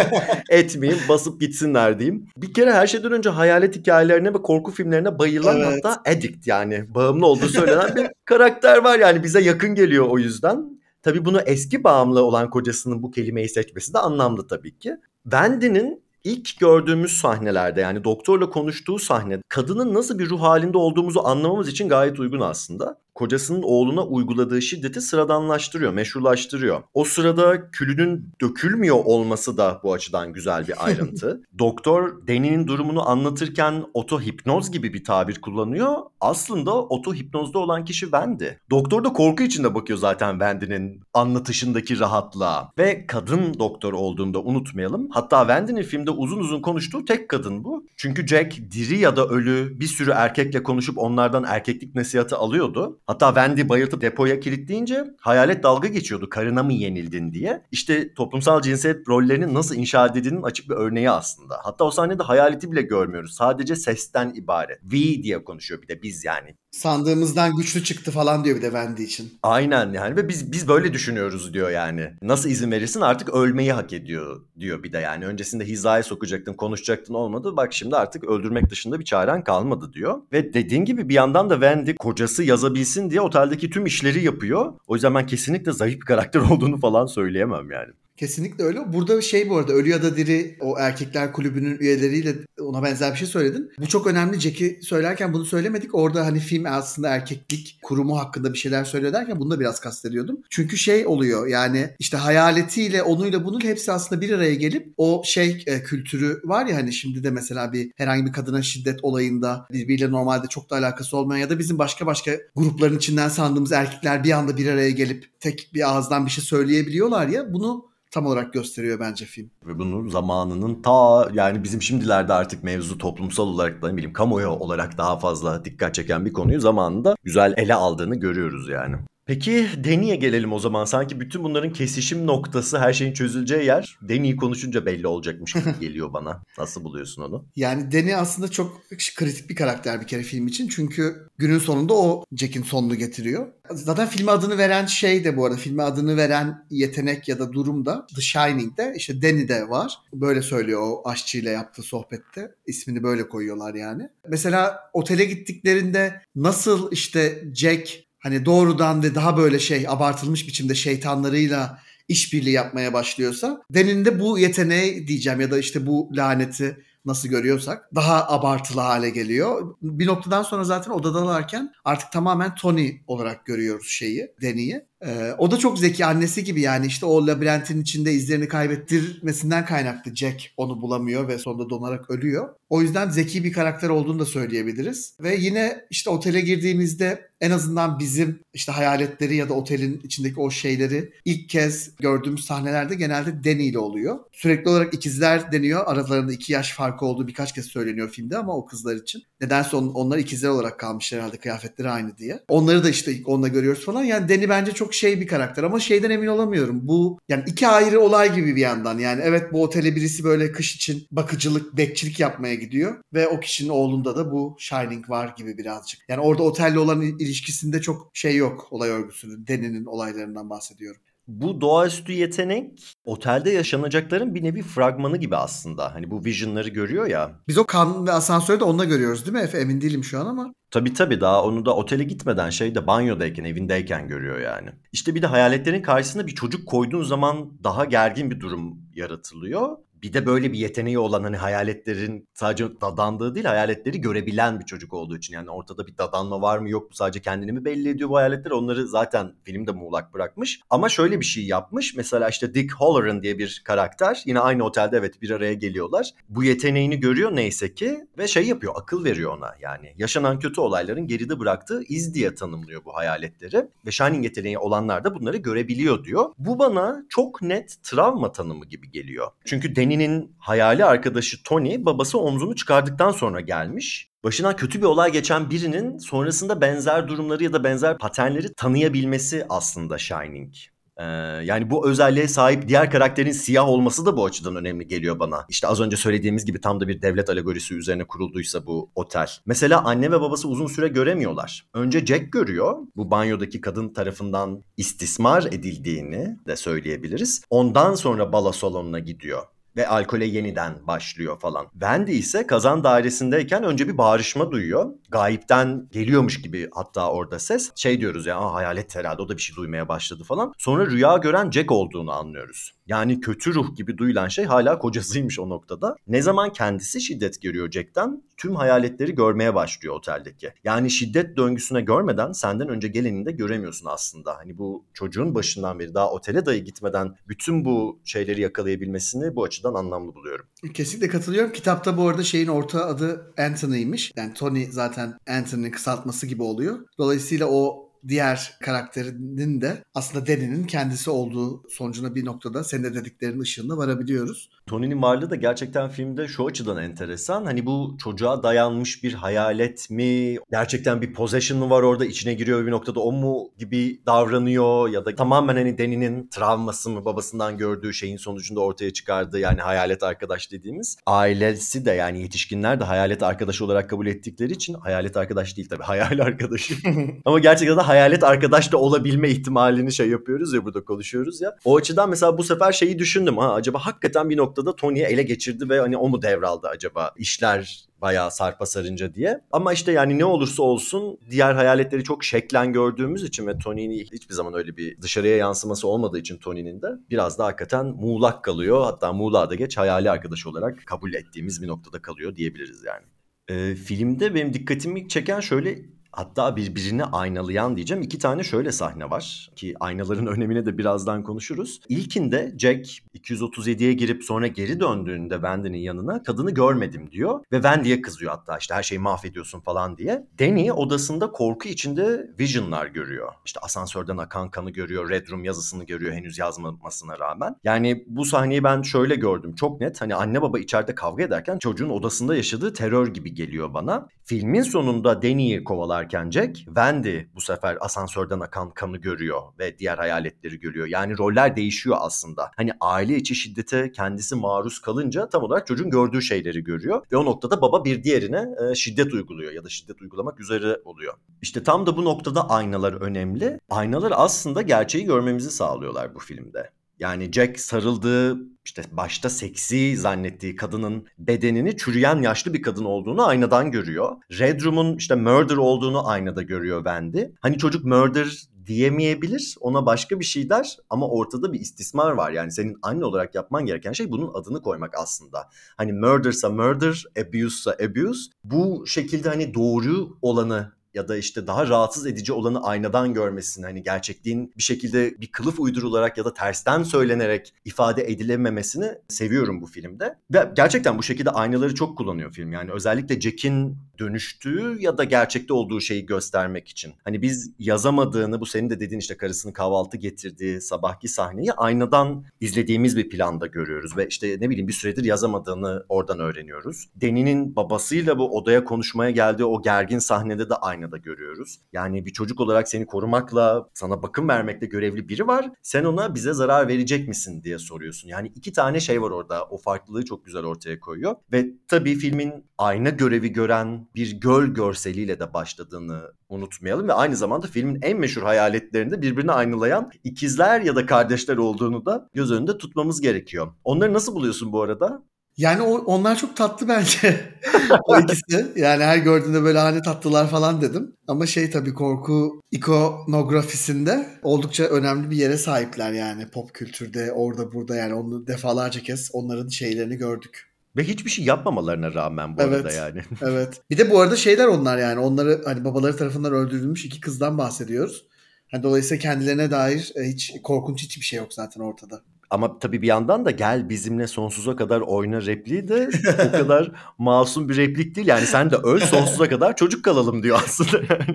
etmeyeyim basıp gitsinler diyeyim. Bir kere her şeyden önce hayalet hikayelerine ve korku filmlerine bayılan Evet. hatta addict yani bağımlı olduğu söylenen bir karakter var yani bize yakın geliyor o yüzden. Tabii bunu eski bağımlı olan kocasının bu kelimeyi seçmesi de anlamlı tabii ki. Wendy'nin ilk gördüğümüz sahnelerde yani doktorla konuştuğu sahne kadının nasıl bir ruh halinde olduğumuzu anlamamız için gayet uygun aslında. Kocasının oğluna uyguladığı şiddeti sıradanlaştırıyor, meşrulaştırıyor. O sırada külünün dökülmüyor olması da bu açıdan güzel bir ayrıntı. Doktor Deni'nin durumunu anlatırken otohipnoz gibi bir tabir kullanıyor. Aslında otohipnozda olan kişi Wendy. Doktor da korku içinde bakıyor zaten Wendy'nin anlatışındaki rahatlığa. Ve kadın doktor olduğunu da unutmayalım. Hatta Wendy'nin filmde uzun uzun konuştuğu tek kadın bu. Çünkü Jack diri ya da ölü bir sürü erkekle konuşup onlardan erkeklik nasihatı alıyordu. Hatta Wendy bayıltıp depoya kilitleyince hayalet dalga geçiyordu karına mı yenildin diye. İşte toplumsal cinsiyet rollerinin nasıl inşa edildiğinin açık bir örneği aslında. Hatta o sahnede hayaleti bile görmüyoruz. Sadece sesten ibaret. We diye konuşuyor bir de biz yani. Sandığımızdan güçlü çıktı falan diyor bir de Wendy için. Aynen yani ve biz biz böyle düşünüyoruz diyor yani. Nasıl izin verirsin artık ölmeyi hak ediyor diyor bir de yani. Öncesinde hizaya sokacaktın, konuşacaktın olmadı. Bak şimdi artık öldürmek dışında bir çaren kalmadı diyor. Ve dediğin gibi bir yandan da Wendy kocası yazabilsin diye oteldeki tüm işleri yapıyor. O yüzden ben kesinlikle zayıf bir karakter olduğunu falan söyleyemem yani. Kesinlikle öyle. Burada şey bu arada Ölü ya da Diri o erkekler kulübünün üyeleriyle ona benzer bir şey söyledin. Bu çok önemli. Jack'i söylerken bunu söylemedik. Orada hani film aslında erkeklik kurumu hakkında bir şeyler söylüyor derken bunu da biraz kastediyordum. Çünkü şey oluyor yani işte hayaletiyle onuyla bunun hepsi aslında bir araya gelip o şey e, kültürü var ya hani şimdi de mesela bir herhangi bir kadına şiddet olayında birbiriyle normalde çok da alakası olmayan ya da bizim başka başka grupların içinden sandığımız erkekler bir anda bir araya gelip tek bir ağızdan bir şey söyleyebiliyorlar ya bunu tam olarak gösteriyor bence film. Ve bunu zamanının ta yani bizim şimdilerde artık mevzu toplumsal olarak da ne bileyim kamuoyu olarak daha fazla dikkat çeken bir konuyu zamanında güzel ele aldığını görüyoruz yani. Peki Deni'ye gelelim o zaman. Sanki bütün bunların kesişim noktası her şeyin çözüleceği yer Deni'yi konuşunca belli olacakmış gibi geliyor bana. Nasıl buluyorsun onu? Yani Danny aslında çok kritik bir karakter bir kere film için. Çünkü günün sonunda o Jack'in sonunu getiriyor. Zaten filme adını veren şey de bu arada filme adını veren yetenek ya da durum da The Shining'de işte Danny'de var. Böyle söylüyor o aşçıyla yaptığı sohbette. İsmini böyle koyuyorlar yani. Mesela otele gittiklerinde nasıl işte Jack hani doğrudan ve daha böyle şey abartılmış biçimde şeytanlarıyla işbirliği yapmaya başlıyorsa Danny'nin de bu yeteneği diyeceğim ya da işte bu laneti nasıl görüyorsak daha abartılı hale geliyor. Bir noktadan sonra zaten odadalarken artık tamamen Tony olarak görüyoruz şeyi, Danny'yi. Ee, o da çok zeki annesi gibi yani işte o labirentin içinde izlerini kaybettirmesinden kaynaklı Jack onu bulamıyor ve sonunda donarak ölüyor. O yüzden zeki bir karakter olduğunu da söyleyebiliriz. Ve yine işte otele girdiğimizde en azından bizim işte hayaletleri ya da otelin içindeki o şeyleri ilk kez gördüğümüz sahnelerde genelde Danny ile oluyor. Sürekli olarak ikizler deniyor. Aralarında iki yaş farkı olduğu birkaç kez söyleniyor filmde ama o kızlar için. Nedense on, onlar ikizler olarak kalmış herhalde kıyafetleri aynı diye. Onları da işte onunla görüyoruz falan. Yani Danny bence çok şey bir karakter ama şeyden emin olamıyorum. Bu yani iki ayrı olay gibi bir yandan. Yani evet bu otele birisi böyle kış için bakıcılık, bekçilik yapmaya gidiyor ve o kişinin oğlunda da bu Shining var gibi birazcık. Yani orada otelle olan ilişkisinde çok şey yok olay örgüsünün. Danny'nin olaylarından bahsediyorum. Bu doğaüstü yetenek otelde yaşanacakların bir nevi fragmanı gibi aslında. Hani bu visionları görüyor ya. Biz o kan ve asansörü de onunla görüyoruz değil mi Efe? Emin değilim şu an ama. Tabii tabii daha onu da otele gitmeden şeyde banyodayken evindeyken görüyor yani. İşte bir de hayaletlerin karşısına bir çocuk koyduğun zaman daha gergin bir durum yaratılıyor. Bir de böyle bir yeteneği olan hani hayaletlerin sadece dadandığı değil hayaletleri görebilen bir çocuk olduğu için. Yani ortada bir dadanma var mı yok mu sadece kendini mi belli ediyor bu hayaletler? Onları zaten filmde muğlak bırakmış. Ama şöyle bir şey yapmış. Mesela işte Dick Halloran diye bir karakter yine aynı otelde evet bir araya geliyorlar. Bu yeteneğini görüyor neyse ki ve şey yapıyor akıl veriyor ona. Yani yaşanan kötü olayların geride bıraktığı iz diye tanımlıyor bu hayaletleri. Ve Shining yeteneği olanlar da bunları görebiliyor diyor. Bu bana çok net travma tanımı gibi geliyor. Çünkü Danny'nin hayali arkadaşı Tony babası omzunu çıkardıktan sonra gelmiş. Başına kötü bir olay geçen birinin sonrasında benzer durumları ya da benzer paternleri tanıyabilmesi aslında Shining. Ee, yani bu özelliğe sahip diğer karakterin siyah olması da bu açıdan önemli geliyor bana. İşte az önce söylediğimiz gibi tam da bir devlet alegorisi üzerine kurulduysa bu otel. Mesela anne ve babası uzun süre göremiyorlar. Önce Jack görüyor. Bu banyodaki kadın tarafından istismar edildiğini de söyleyebiliriz. Ondan sonra balo salonuna gidiyor ve alkole yeniden başlıyor falan. Wendy ise kazan dairesindeyken önce bir bağırışma duyuyor. Gayipten geliyormuş gibi hatta orada ses. Şey diyoruz ya hayalet herhalde o da bir şey duymaya başladı falan. Sonra rüya gören Jack olduğunu anlıyoruz. Yani kötü ruh gibi duyulan şey hala kocasıymış o noktada. Ne zaman kendisi şiddet görüyor Jack'ten tüm hayaletleri görmeye başlıyor oteldeki. Yani şiddet döngüsüne görmeden senden önce gelenini de göremiyorsun aslında. Hani bu çocuğun başından beri daha otele dahi gitmeden bütün bu şeyleri yakalayabilmesini bu açıdan anlamlı buluyorum. Kesinlikle katılıyorum. Kitapta bu arada şeyin orta adı Anthony'ymiş. Yani Tony zaten Anthony'nin kısaltması gibi oluyor. Dolayısıyla o diğer karakterinin de aslında Danny'nin kendisi olduğu sonucuna bir noktada senin de dediklerinin ışığında varabiliyoruz. Tony'nin varlığı da gerçekten filmde şu açıdan enteresan. Hani bu çocuğa dayanmış bir hayalet mi? Gerçekten bir possession mı var orada? içine giriyor bir noktada o mu gibi davranıyor? Ya da tamamen hani Danny'nin travması mı? Babasından gördüğü şeyin sonucunda ortaya çıkardığı yani hayalet arkadaş dediğimiz. Ailesi de yani yetişkinler de hayalet arkadaş olarak kabul ettikleri için hayalet arkadaş değil tabii hayal arkadaşı. Ama gerçekten de hayalet arkadaş da olabilme ihtimalini şey yapıyoruz ya burada konuşuyoruz ya. O açıdan mesela bu sefer şeyi düşündüm. Ha acaba hakikaten bir noktada Tony'yi ele geçirdi ve hani o mu devraldı acaba işler bayağı sarpa sarınca diye. Ama işte yani ne olursa olsun diğer hayaletleri çok şeklen gördüğümüz için ve Tony'nin hiçbir zaman öyle bir dışarıya yansıması olmadığı için Tony'nin de biraz da hakikaten muğlak kalıyor. Hatta muğlağa da geç hayali arkadaş olarak kabul ettiğimiz bir noktada kalıyor diyebiliriz yani. Ee, filmde benim dikkatimi çeken şöyle hatta birbirini aynalayan diyeceğim iki tane şöyle sahne var ki aynaların önemine de birazdan konuşuruz. İlkinde Jack 237'ye girip sonra geri döndüğünde Wendy'nin yanına kadını görmedim diyor ve Wendy'ye kızıyor hatta işte her şeyi mahvediyorsun falan diye. Danny odasında korku içinde visionlar görüyor. İşte asansörden akan kanı görüyor, Red Room yazısını görüyor henüz yazmamasına rağmen. Yani bu sahneyi ben şöyle gördüm çok net hani anne baba içeride kavga ederken çocuğun odasında yaşadığı terör gibi geliyor bana. Filmin sonunda Danny'yi kovalar yaparken Jack, Wendy bu sefer asansörden akan kanı görüyor ve diğer hayaletleri görüyor. Yani roller değişiyor aslında. Hani aile içi şiddete kendisi maruz kalınca tam olarak çocuğun gördüğü şeyleri görüyor. Ve o noktada baba bir diğerine e, şiddet uyguluyor ya da şiddet uygulamak üzere oluyor. İşte tam da bu noktada aynalar önemli. Aynalar aslında gerçeği görmemizi sağlıyorlar bu filmde. Yani Jack sarıldığı işte başta seksi zannettiği kadının bedenini çürüyen yaşlı bir kadın olduğunu aynadan görüyor. Red Room'un işte murder olduğunu aynada görüyor Wendy. Hani çocuk murder diyemeyebilir. Ona başka bir şey der ama ortada bir istismar var. Yani senin anne olarak yapman gereken şey bunun adını koymak aslında. Hani murdersa murder, abuse'sa abuse. Bu şekilde hani doğru olanı ya da işte daha rahatsız edici olanı aynadan görmesini hani gerçekliğin bir şekilde bir kılıf uydurularak ya da tersten söylenerek ifade edilememesini seviyorum bu filmde. Ve gerçekten bu şekilde aynaları çok kullanıyor film. Yani özellikle Jack'in dönüştüğü ya da gerçekte olduğu şeyi göstermek için. Hani biz yazamadığını bu senin de dediğin işte karısını kahvaltı getirdiği sabahki sahneyi aynadan izlediğimiz bir planda görüyoruz ve işte ne bileyim bir süredir yazamadığını oradan öğreniyoruz. Deni'nin babasıyla bu odaya konuşmaya geldiği o gergin sahnede de aynada görüyoruz. Yani bir çocuk olarak seni korumakla, sana bakım vermekle görevli biri var. Sen ona bize zarar verecek misin diye soruyorsun. Yani iki tane şey var orada. O farklılığı çok güzel ortaya koyuyor. Ve tabii filmin ayna görevi gören bir göl görseliyle de başladığını unutmayalım ve aynı zamanda filmin en meşhur hayaletlerinde birbirini aynalayan ikizler ya da kardeşler olduğunu da göz önünde tutmamız gerekiyor. Onları nasıl buluyorsun bu arada? Yani o, onlar çok tatlı bence. o ikisi. Yani her gördüğümde böyle hani tatlılar falan dedim. Ama şey tabii korku ikonografisinde oldukça önemli bir yere sahipler yani pop kültürde orada burada yani onu defalarca kez onların şeylerini gördük. Ve hiçbir şey yapmamalarına rağmen bu Evet. arada yani. Evet. Bir de bu arada şeyler onlar yani onları hani babaları tarafından öldürülmüş iki kızdan bahsediyoruz. Hani dolayısıyla kendilerine dair e, hiç korkunç hiçbir şey yok zaten ortada. Ama tabii bir yandan da gel bizimle sonsuza kadar oyna repliği de o kadar masum bir replik değil. Yani sen de öl sonsuza kadar çocuk kalalım diyor aslında.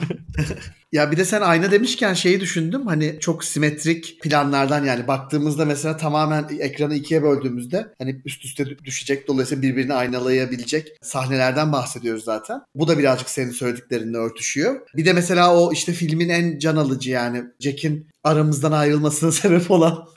Ya bir de sen ayna demişken şeyi düşündüm. Hani çok simetrik planlardan yani baktığımızda mesela tamamen ekranı ikiye böldüğümüzde hani üst üste dü- düşecek dolayısıyla birbirini aynalayabilecek sahnelerden bahsediyoruz zaten. Bu da birazcık senin söylediklerinle örtüşüyor. Bir de mesela o işte filmin en can alıcı yani Jack'in aramızdan ayrılmasına sebep olan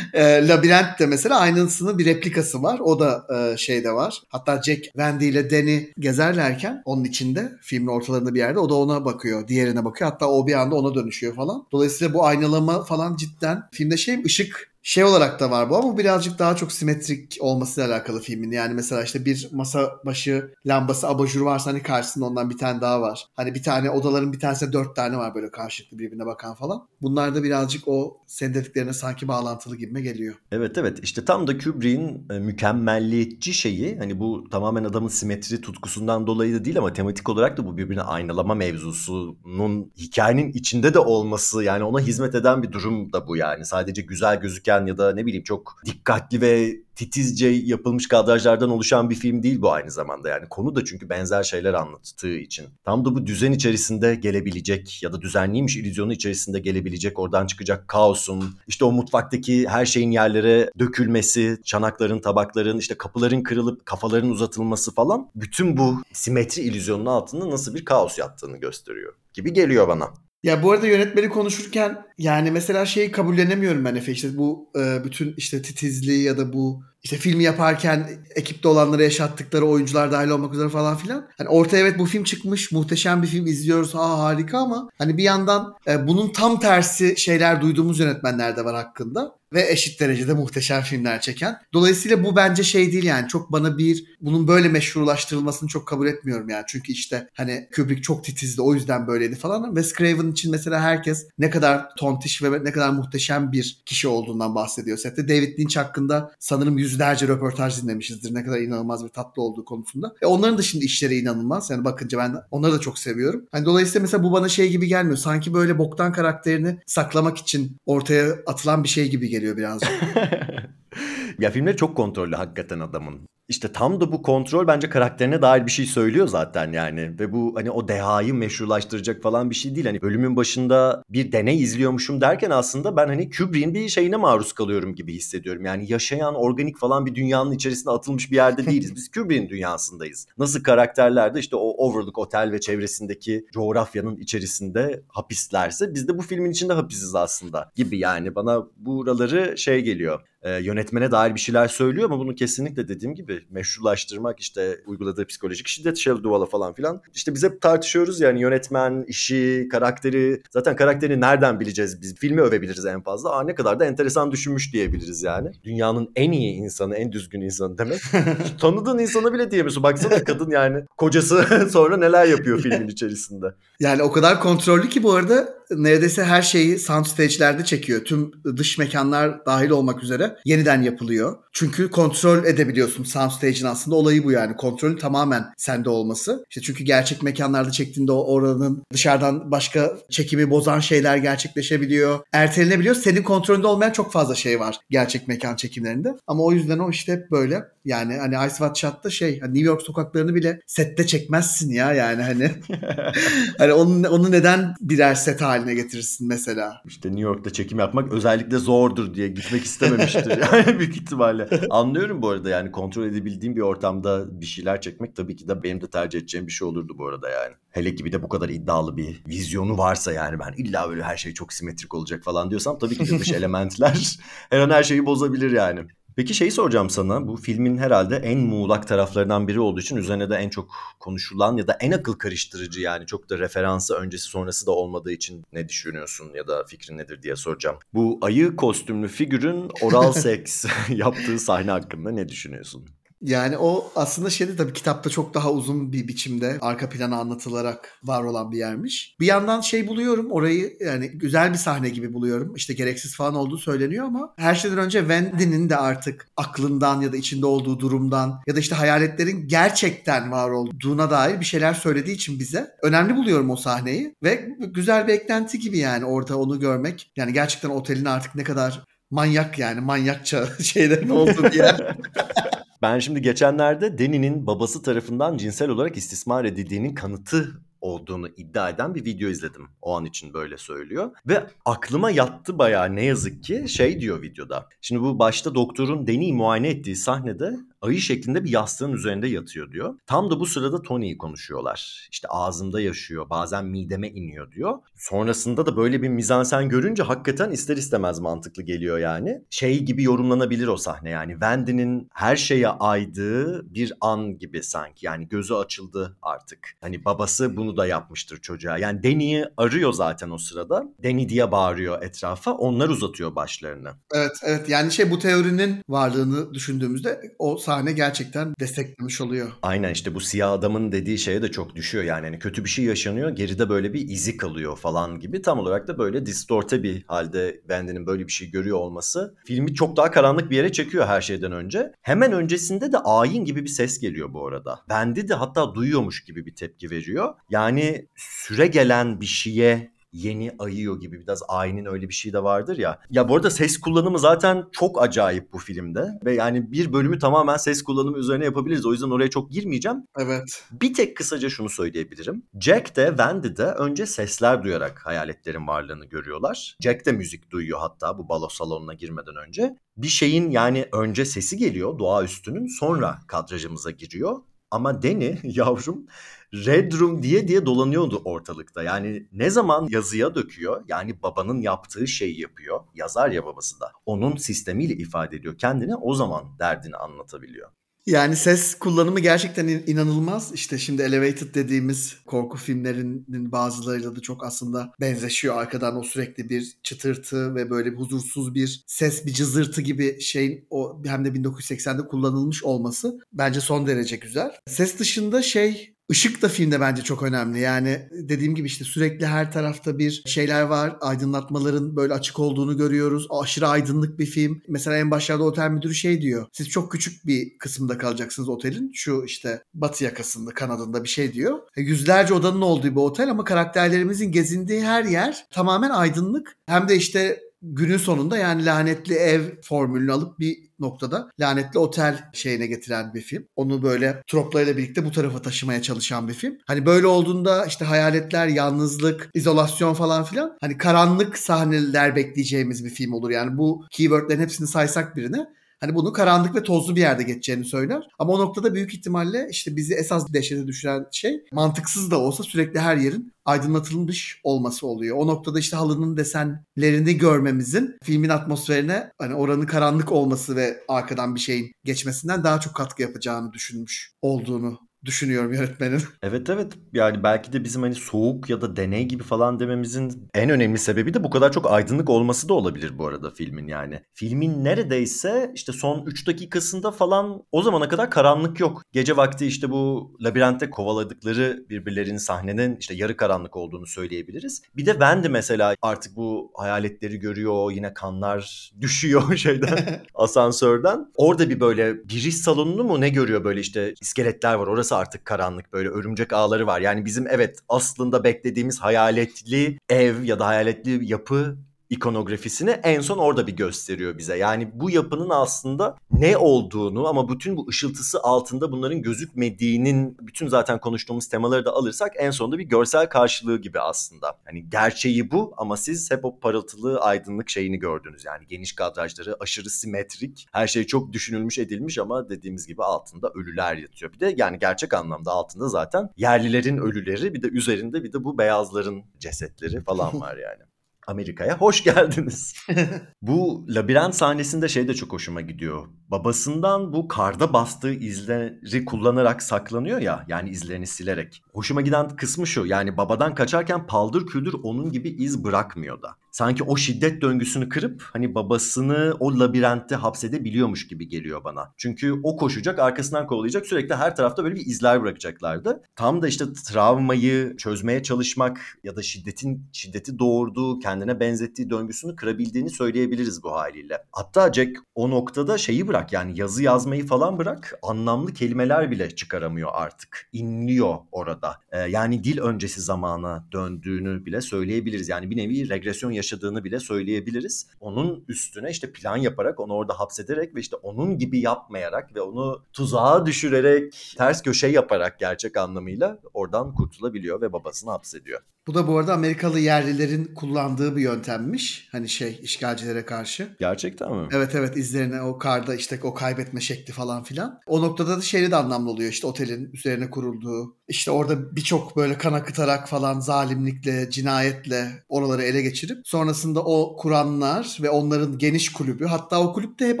e, labirent de mesela aynısının bir replikası var. O da e, şeyde var. Hatta Jack, Wendy ile Danny gezerlerken onun içinde filmin ortalarında bir yerde o da ona bakıyor. Diğerine bakıyor. Hatta o bir anda ona dönüşüyor falan. Dolayısıyla bu aynalama falan cidden filmde şey ışık şey olarak da var bu ama birazcık daha çok simetrik olmasıyla alakalı filmin. Yani mesela işte bir masa başı lambası abajur varsa hani karşısında ondan bir tane daha var. Hani bir tane odaların bir tanesinde dört tane var böyle karşılıklı birbirine bakan falan. Bunlar da birazcık o senin dediklerine sanki bağlantılı gibime geliyor. Evet evet işte tam da Kubrick'in e, mükemmelliyetçi şeyi hani bu tamamen adamın simetri tutkusundan dolayı da değil ama tematik olarak da bu birbirine aynalama mevzusunun hikayenin içinde de olması yani ona hizmet eden bir durum da bu yani. Sadece güzel gözüken ya da ne bileyim çok dikkatli ve titizce yapılmış kadrajlardan oluşan bir film değil bu aynı zamanda yani. Konu da çünkü benzer şeyler anlattığı için. Tam da bu düzen içerisinde gelebilecek ya da düzenliymiş illüzyonu içerisinde gelebilecek oradan çıkacak kaosun, işte o mutfaktaki her şeyin yerlere dökülmesi, çanakların, tabakların, işte kapıların kırılıp kafaların uzatılması falan bütün bu simetri illüzyonunun altında nasıl bir kaos yattığını gösteriyor gibi geliyor bana. Ya bu arada yönetmeni konuşurken yani mesela şeyi kabullenemiyorum ben Efe işte bu e, bütün işte titizliği ya da bu işte filmi yaparken ekipte olanlara yaşattıkları oyuncular dahil olmak üzere falan filan. Hani ortaya evet bu film çıkmış muhteşem bir film izliyoruz ha harika ama hani bir yandan e, bunun tam tersi şeyler duyduğumuz yönetmenler de var hakkında ve eşit derecede muhteşem filmler çeken. Dolayısıyla bu bence şey değil yani çok bana bir bunun böyle meşrulaştırılmasını çok kabul etmiyorum yani. Çünkü işte hani Kubrick çok titizdi o yüzden böyleydi falan. Wes Craven için mesela herkes ne kadar tontiş ve ne kadar muhteşem bir kişi olduğundan bahsediyor sette. David Lynch hakkında sanırım yüzlerce röportaj dinlemişizdir. Ne kadar inanılmaz bir tatlı olduğu konusunda. E onların da şimdi işleri inanılmaz. Yani bakınca ben onları da çok seviyorum. Hani dolayısıyla mesela bu bana şey gibi gelmiyor. Sanki böyle boktan karakterini saklamak için ortaya atılan bir şey gibi geliyor birazcık. ya filmleri çok kontrollü hakikaten adamın. İşte tam da bu kontrol bence karakterine dair bir şey söylüyor zaten yani. Ve bu hani o dehayı meşrulaştıracak falan bir şey değil. Hani bölümün başında bir deney izliyormuşum derken aslında ben hani Kubrick'in bir şeyine maruz kalıyorum gibi hissediyorum. Yani yaşayan organik falan bir dünyanın içerisine atılmış bir yerde değiliz. Biz Kubrick'in dünyasındayız. Nasıl karakterler de işte o Overlook Otel ve çevresindeki coğrafyanın içerisinde hapislerse biz de bu filmin içinde hapisiz aslında gibi yani. Bana buraları şey geliyor e, yönetmene dair bir şeyler söylüyor ama bunu kesinlikle dediğim gibi meşrulaştırmak işte uyguladığı psikolojik şiddet Shelley Duvall'a falan filan. İşte biz hep tartışıyoruz yani yönetmen, işi, karakteri. Zaten karakteri nereden bileceğiz biz? Filmi övebiliriz en fazla. Aa ne kadar da enteresan düşünmüş diyebiliriz yani. Dünyanın en iyi insanı, en düzgün insanı demek. Tanıdığın insana bile diyemiyorsun. Baksana kadın yani kocası sonra neler yapıyor filmin içerisinde. Yani o kadar kontrollü ki bu arada neredeyse her şeyi soundstage'lerde çekiyor. Tüm dış mekanlar dahil olmak üzere yeniden yapılıyor. Çünkü kontrol edebiliyorsun soundstage'in aslında olayı bu yani. Kontrolün tamamen sende olması. İşte çünkü gerçek mekanlarda çektiğinde o oranın dışarıdan başka çekimi bozan şeyler gerçekleşebiliyor. Ertelenebiliyor. Senin kontrolünde olmayan çok fazla şey var gerçek mekan çekimlerinde. Ama o yüzden o işte hep böyle. Yani hani Ice Watch Shot'ta şey hani New York sokaklarını bile sette çekmezsin ya yani hani. hani onu, onu neden birer set haline getirirsin mesela? İşte New York'ta çekim yapmak özellikle zordur diye gitmek istememiştir yani büyük ihtimalle. Anlıyorum bu arada yani kontrol edebildiğim bir ortamda bir şeyler çekmek tabii ki de benim de tercih edeceğim bir şey olurdu bu arada yani. Hele ki bir de bu kadar iddialı bir vizyonu varsa yani ben illa böyle her şey çok simetrik olacak falan diyorsam tabii ki de dış elementler her an her şeyi bozabilir yani. Peki şeyi soracağım sana. Bu filmin herhalde en muğlak taraflarından biri olduğu için üzerine de en çok konuşulan ya da en akıl karıştırıcı yani çok da referansı öncesi sonrası da olmadığı için ne düşünüyorsun ya da fikrin nedir diye soracağım. Bu ayı kostümlü figürün oral seks yaptığı sahne hakkında ne düşünüyorsun? Yani o aslında şeyde tabii kitapta çok daha uzun bir biçimde arka plana anlatılarak var olan bir yermiş. Bir yandan şey buluyorum orayı yani güzel bir sahne gibi buluyorum. İşte gereksiz falan olduğu söyleniyor ama her şeyden önce Wendy'nin de artık aklından ya da içinde olduğu durumdan ya da işte hayaletlerin gerçekten var olduğuna dair bir şeyler söylediği için bize önemli buluyorum o sahneyi ve güzel bir eklenti gibi yani orada onu görmek. Yani gerçekten otelin artık ne kadar manyak yani manyakça şeylerin olduğu bir yer. Ben şimdi geçenlerde Deni'nin babası tarafından cinsel olarak istismar edildiğinin kanıtı olduğunu iddia eden bir video izledim. O an için böyle söylüyor. Ve aklıma yattı bayağı ne yazık ki şey diyor videoda. Şimdi bu başta doktorun Deni'yi muayene ettiği sahnede ayı şeklinde bir yastığın üzerinde yatıyor diyor. Tam da bu sırada Tony'yi konuşuyorlar. İşte ağzımda yaşıyor, bazen mideme iniyor diyor. Sonrasında da böyle bir mizansen görünce hakikaten ister istemez mantıklı geliyor yani. Şey gibi yorumlanabilir o sahne yani. Wendy'nin her şeye aydığı bir an gibi sanki. Yani gözü açıldı artık. Hani babası bunu da yapmıştır çocuğa. Yani Danny'i arıyor zaten o sırada. Danny diye bağırıyor etrafa. Onlar uzatıyor başlarını. Evet evet yani şey bu teorinin varlığını düşündüğümüzde o sahne gerçekten desteklemiş oluyor. Aynen işte bu siyah adamın dediği şeye de çok düşüyor yani. Hani kötü bir şey yaşanıyor geride böyle bir izi kalıyor falan gibi. Tam olarak da böyle distorte bir halde Wendy'nin böyle bir şey görüyor olması filmi çok daha karanlık bir yere çekiyor her şeyden önce. Hemen öncesinde de ayin gibi bir ses geliyor bu arada. Wendy de hatta duyuyormuş gibi bir tepki veriyor. Yani süre gelen bir şeye yeni ayıyor gibi biraz ayinin öyle bir şey de vardır ya. Ya bu arada ses kullanımı zaten çok acayip bu filmde ve yani bir bölümü tamamen ses kullanımı üzerine yapabiliriz. O yüzden oraya çok girmeyeceğim. Evet. Bir tek kısaca şunu söyleyebilirim. Jack de Wendy de önce sesler duyarak hayaletlerin varlığını görüyorlar. Jack de müzik duyuyor hatta bu balo salonuna girmeden önce. Bir şeyin yani önce sesi geliyor doğaüstünün sonra kadrajımıza giriyor. Ama Danny yavrum Red Room diye diye dolanıyordu ortalıkta. Yani ne zaman yazıya döküyor yani babanın yaptığı şeyi yapıyor. Yazar ya babası da. Onun sistemiyle ifade ediyor kendini o zaman derdini anlatabiliyor. Yani ses kullanımı gerçekten inanılmaz. İşte şimdi Elevated dediğimiz korku filmlerinin bazılarıyla da çok aslında benzeşiyor. Arkadan o sürekli bir çıtırtı ve böyle bir huzursuz bir ses, bir cızırtı gibi şey o hem de 1980'de kullanılmış olması bence son derece güzel. Ses dışında şey Işık da filmde bence çok önemli. Yani dediğim gibi işte sürekli her tarafta bir şeyler var. Aydınlatmaların böyle açık olduğunu görüyoruz. Aşırı aydınlık bir film. Mesela en başlarda otel müdürü şey diyor. Siz çok küçük bir kısımda kalacaksınız otelin. Şu işte batı yakasında, kanadında bir şey diyor. E, yüzlerce odanın olduğu bir otel ama karakterlerimizin gezindiği her yer tamamen aydınlık. Hem de işte günün sonunda yani lanetli ev formülünü alıp bir noktada lanetli otel şeyine getiren bir film. Onu böyle troplarıyla birlikte bu tarafa taşımaya çalışan bir film. Hani böyle olduğunda işte hayaletler, yalnızlık, izolasyon falan filan hani karanlık sahneler bekleyeceğimiz bir film olur. Yani bu keywordlerin hepsini saysak birine Hani bunu karanlık ve tozlu bir yerde geçeceğini söyler. Ama o noktada büyük ihtimalle işte bizi esas dehşete düşüren şey mantıksız da olsa sürekli her yerin aydınlatılmış olması oluyor. O noktada işte halının desenlerini görmemizin filmin atmosferine hani oranın karanlık olması ve arkadan bir şeyin geçmesinden daha çok katkı yapacağını düşünmüş olduğunu düşünüyorum yönetmenin. Evet evet yani belki de bizim hani soğuk ya da deney gibi falan dememizin en önemli sebebi de bu kadar çok aydınlık olması da olabilir bu arada filmin yani. Filmin neredeyse işte son 3 dakikasında falan o zamana kadar karanlık yok. Gece vakti işte bu labirentte kovaladıkları birbirlerinin sahnenin işte yarı karanlık olduğunu söyleyebiliriz. Bir de ben de mesela artık bu hayaletleri görüyor yine kanlar düşüyor şeyden asansörden. Orada bir böyle giriş salonunu mu ne görüyor böyle işte iskeletler var orası orası artık karanlık böyle örümcek ağları var. Yani bizim evet aslında beklediğimiz hayaletli ev ya da hayaletli yapı ikonografisini en son orada bir gösteriyor bize. Yani bu yapının aslında ne olduğunu ama bütün bu ışıltısı altında bunların gözükmediğinin bütün zaten konuştuğumuz temaları da alırsak en sonunda bir görsel karşılığı gibi aslında. Hani gerçeği bu ama siz hep o parıltılı aydınlık şeyini gördünüz. Yani geniş kadrajları aşırı simetrik. Her şey çok düşünülmüş edilmiş ama dediğimiz gibi altında ölüler yatıyor. Bir de yani gerçek anlamda altında zaten yerlilerin ölüleri bir de üzerinde bir de bu beyazların cesetleri falan var yani. Amerika'ya hoş geldiniz. bu labirent sahnesinde şey de çok hoşuma gidiyor. Babasından bu karda bastığı izleri kullanarak saklanıyor ya yani izlerini silerek. Hoşuma giden kısmı şu yani babadan kaçarken paldır küldür onun gibi iz bırakmıyor da. Sanki o şiddet döngüsünü kırıp hani babasını o labirentte hapsedebiliyormuş gibi geliyor bana. Çünkü o koşacak arkasından kovalayacak sürekli her tarafta böyle bir izler bırakacaklardı. Tam da işte travmayı çözmeye çalışmak ya da şiddetin şiddeti doğurduğu kendine benzettiği döngüsünü kırabildiğini söyleyebiliriz bu haliyle. Hatta Jack o noktada şeyi bırak yani yazı yazmayı falan bırak anlamlı kelimeler bile çıkaramıyor artık. İnliyor orada. Ee, yani dil öncesi zamana döndüğünü bile söyleyebiliriz. Yani bir nevi regresyon yaşadığını bile söyleyebiliriz. Onun üstüne işte plan yaparak onu orada hapsederek ve işte onun gibi yapmayarak ve onu tuzağa düşürerek ters köşe yaparak gerçek anlamıyla oradan kurtulabiliyor ve babasını hapsediyor. Bu da bu arada Amerikalı yerlilerin kullandığı bir yöntemmiş. Hani şey işgalcilere karşı. Gerçekten mi? Evet evet izlerine o karda işte o kaybetme şekli falan filan. O noktada da şeyli de anlamlı oluyor işte otelin üzerine kurulduğu. İşte orada birçok böyle kan akıtarak falan zalimlikle, cinayetle oraları ele geçirip sonrasında o kuranlar ve onların geniş kulübü hatta o kulüpte hep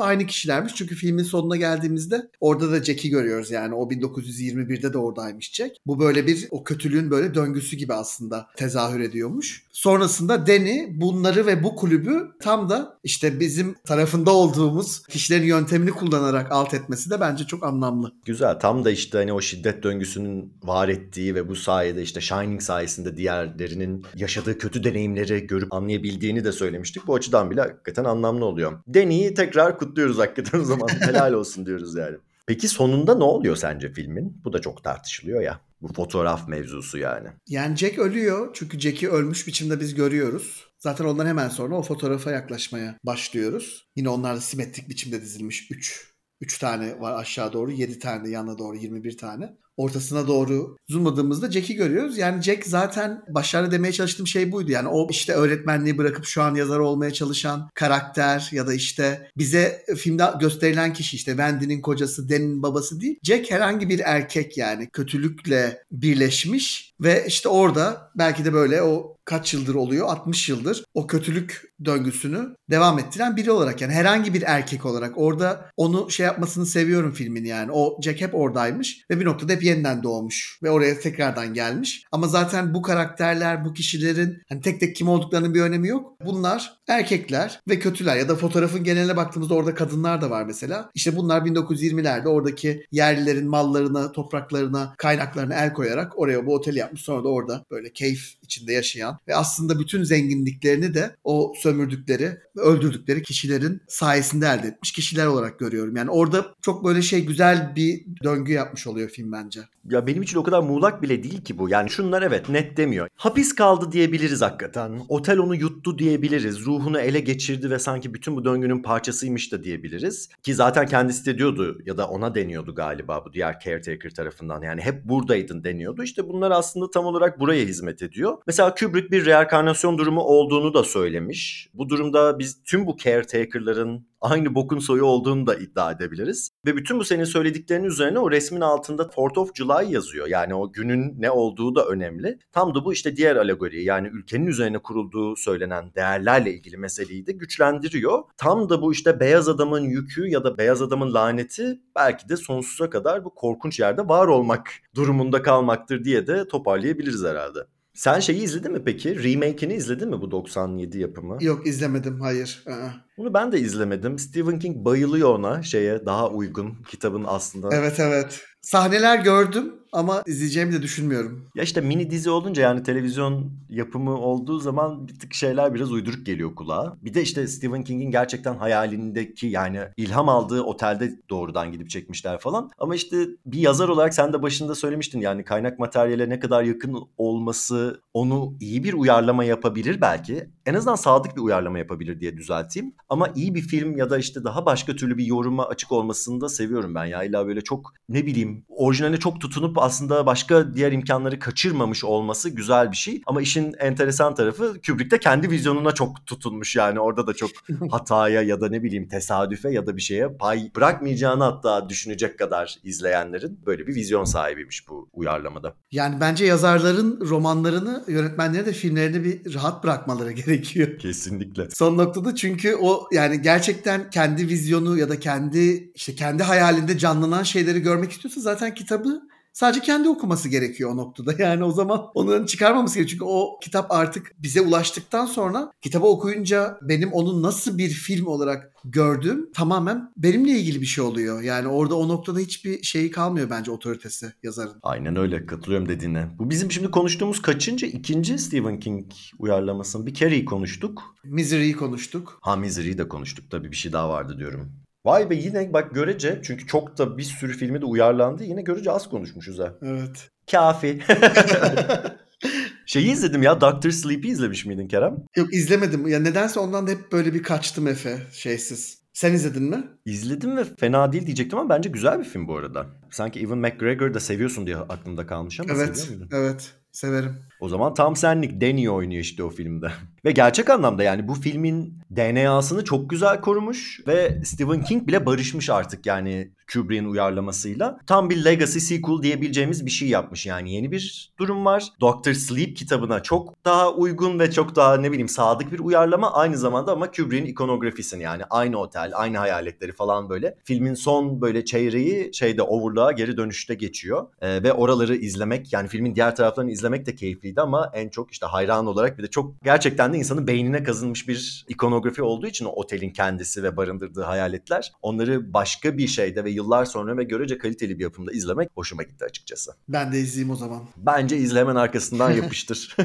aynı kişilermiş. Çünkü filmin sonuna geldiğimizde orada da Jack'i görüyoruz yani o 1921'de de oradaymış Jack. Bu böyle bir o kötülüğün böyle döngüsü gibi aslında tezahür ediyormuş. Sonrasında Danny bunları ve bu kulübü tam da işte bizim tarafında olduğumuz kişilerin yöntemini kullanarak alt etmesi de bence çok anlamlı. Güzel. Tam da işte hani o şiddet döngüsünün var ettiği ve bu sayede işte Shining sayesinde diğerlerinin yaşadığı kötü deneyimleri görüp anlayabildiğini de söylemiştik. Bu açıdan bile hakikaten anlamlı oluyor. Danny'yi tekrar kutluyoruz hakikaten o zaman. Helal olsun diyoruz yani. Peki sonunda ne oluyor sence filmin? Bu da çok tartışılıyor ya. Bu fotoğraf mevzusu yani. Yani Jack ölüyor çünkü Jack'i ölmüş biçimde biz görüyoruz. Zaten ondan hemen sonra o fotoğrafa yaklaşmaya başlıyoruz. Yine onlar da simetrik biçimde dizilmiş 3 3 tane var aşağı doğru, 7 tane de yanına doğru 21 tane. Ortasına doğru zoomladığımızda Jack'i görüyoruz. Yani Jack zaten başarılı demeye çalıştığım şey buydu. Yani o işte öğretmenliği bırakıp şu an yazar olmaya çalışan karakter ya da işte bize filmde gösterilen kişi işte Wendy'nin kocası, Dan'in babası değil. Jack herhangi bir erkek yani kötülükle birleşmiş ve işte orada belki de böyle o kaç yıldır oluyor? 60 yıldır o kötülük döngüsünü devam ettiren biri olarak yani herhangi bir erkek olarak orada onu şey yapmasını seviyorum filmin yani. O Jack hep oradaymış ve bir noktada hep yeniden doğmuş ve oraya tekrardan gelmiş. Ama zaten bu karakterler, bu kişilerin hani tek tek kim olduklarının bir önemi yok. Bunlar erkekler ve kötüler ya da fotoğrafın geneline baktığımızda orada kadınlar da var mesela. İşte bunlar 1920'lerde oradaki yerlilerin mallarına, topraklarına, kaynaklarına el koyarak oraya bu oteli yapmış. Sonra da orada böyle keyif içinde yaşayan ve aslında bütün zenginliklerini de o sömürdükleri öldürdükleri kişilerin sayesinde elde etmiş kişiler olarak görüyorum. Yani orada çok böyle şey güzel bir döngü yapmış oluyor film bence. Ya benim için o kadar muğlak bile değil ki bu. Yani şunlar evet net demiyor. Hapis kaldı diyebiliriz hakikaten. Otel onu yuttu diyebiliriz. Ruhunu ele geçirdi ve sanki bütün bu döngünün parçasıymış da diyebiliriz. Ki zaten kendisi de diyordu ya da ona deniyordu galiba bu diğer caretaker tarafından. Yani hep buradaydın deniyordu. İşte bunlar aslında tam olarak buraya hizmet ediyor. Mesela Kubrick bir reenkarnasyon durumu olduğunu da söylemiş. Bu durumda biz tüm bu caretaker'ların aynı bokun soyu olduğunu da iddia edebiliriz. Ve bütün bu senin söylediklerinin üzerine o resmin altında 4th of July yazıyor. Yani o günün ne olduğu da önemli. Tam da bu işte diğer alegori yani ülkenin üzerine kurulduğu söylenen değerlerle ilgili meseleyi de güçlendiriyor. Tam da bu işte beyaz adamın yükü ya da beyaz adamın laneti belki de sonsuza kadar bu korkunç yerde var olmak durumunda kalmaktır diye de toparlayabiliriz herhalde. Sen şeyi izledin mi peki? Remake'ini izledin mi bu 97 yapımı? Yok izlemedim hayır. Aa. Bunu ben de izlemedim. Stephen King bayılıyor ona şeye daha uygun kitabın aslında. Evet evet. Sahneler gördüm ama izleyeceğimi de düşünmüyorum. Ya işte mini dizi olunca yani televizyon yapımı olduğu zaman bir tık şeyler biraz uyduruk geliyor kulağa. Bir de işte Stephen King'in gerçekten hayalindeki yani ilham aldığı otelde doğrudan gidip çekmişler falan. Ama işte bir yazar olarak sen de başında söylemiştin yani kaynak materyale ne kadar yakın olması onu iyi bir uyarlama yapabilir belki. En azından sadık bir uyarlama yapabilir diye düzelteyim. Ama iyi bir film ya da işte daha başka türlü bir yoruma açık olmasını da seviyorum ben ya. İlla böyle çok ne bileyim orijinaline çok tutunup aslında başka diğer imkanları kaçırmamış olması güzel bir şey. Ama işin enteresan tarafı Kubrick de kendi vizyonuna çok tutunmuş yani. Orada da çok hataya ya da ne bileyim tesadüfe ya da bir şeye pay bırakmayacağını hatta düşünecek kadar izleyenlerin böyle bir vizyon sahibiymiş bu uyarlamada. Yani bence yazarların romanlarını, yönetmenlerin de filmlerini bir rahat bırakmaları gerekiyor. Kesinlikle. Son noktada çünkü o yani gerçekten kendi vizyonu ya da kendi işte kendi hayalinde canlanan şeyleri görmek istiyorsa zaten kitabı Sadece kendi okuması gerekiyor o noktada. Yani o zaman onun çıkarmaması gerekiyor. Çünkü o kitap artık bize ulaştıktan sonra kitabı okuyunca benim onu nasıl bir film olarak gördüğüm tamamen benimle ilgili bir şey oluyor. Yani orada o noktada hiçbir şeyi kalmıyor bence otoritesi yazarın. Aynen öyle katılıyorum dediğine. Bu bizim şimdi konuştuğumuz kaçıncı? ikinci Stephen King uyarlamasını. Bir kereyi konuştuk. Misery'yi konuştuk. Ha Misery'yi de konuştuk tabii bir şey daha vardı diyorum. Vay be yine bak görece çünkü çok da bir sürü filmi de uyarlandı. Yine görece az konuşmuşuz ha. Evet. Kafi. Şeyi izledim ya Doctor Sleep'i izlemiş miydin Kerem? Yok izlemedim. Ya nedense ondan da hep böyle bir kaçtım Efe şeysiz. Sen izledin mi? İzledim ve fena değil diyecektim ama bence güzel bir film bu arada. Sanki Evan McGregor'ı da seviyorsun diye aklımda kalmış ama Evet. seviyor muydun? Evet. Severim. O zaman tam senlik Danny oynuyor işte o filmde. ve gerçek anlamda yani bu filmin DNA'sını çok güzel korumuş ve Stephen King bile barışmış artık yani Kubrick'in uyarlamasıyla. Tam bir legacy sequel diyebileceğimiz bir şey yapmış yani yeni bir durum var. Doctor Sleep kitabına çok daha uygun ve çok daha ne bileyim sadık bir uyarlama aynı zamanda ama Kubrick'in ikonografisini yani aynı otel, aynı hayaletleri falan böyle. Filmin son böyle çeyreği şeyde Overlock'a geri dönüşte geçiyor. Ee, ve oraları izlemek yani filmin diğer taraflarını izlemek de keyifliydi ama en çok işte hayran olarak bir de çok gerçekten de insanın beynine kazınmış bir ikonografi olduğu için o otelin kendisi ve barındırdığı hayaletler onları başka bir şeyde ve yıllar sonra ve görece kaliteli bir yapımda izlemek hoşuma gitti açıkçası. Ben de izleyeyim o zaman. Bence izle hemen arkasından yapıştır.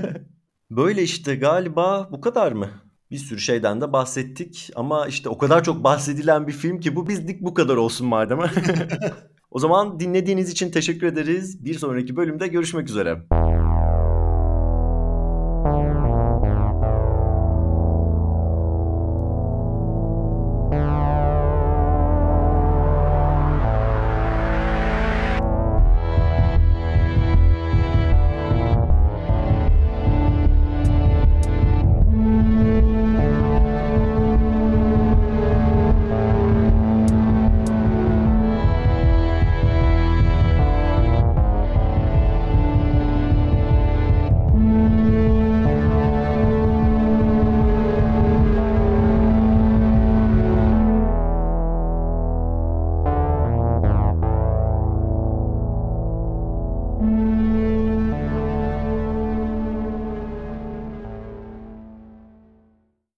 Böyle işte galiba bu kadar mı? Bir sürü şeyden de bahsettik ama işte o kadar çok bahsedilen bir film ki bu bizlik bu kadar olsun madem. o zaman dinlediğiniz için teşekkür ederiz. Bir sonraki bölümde görüşmek üzere.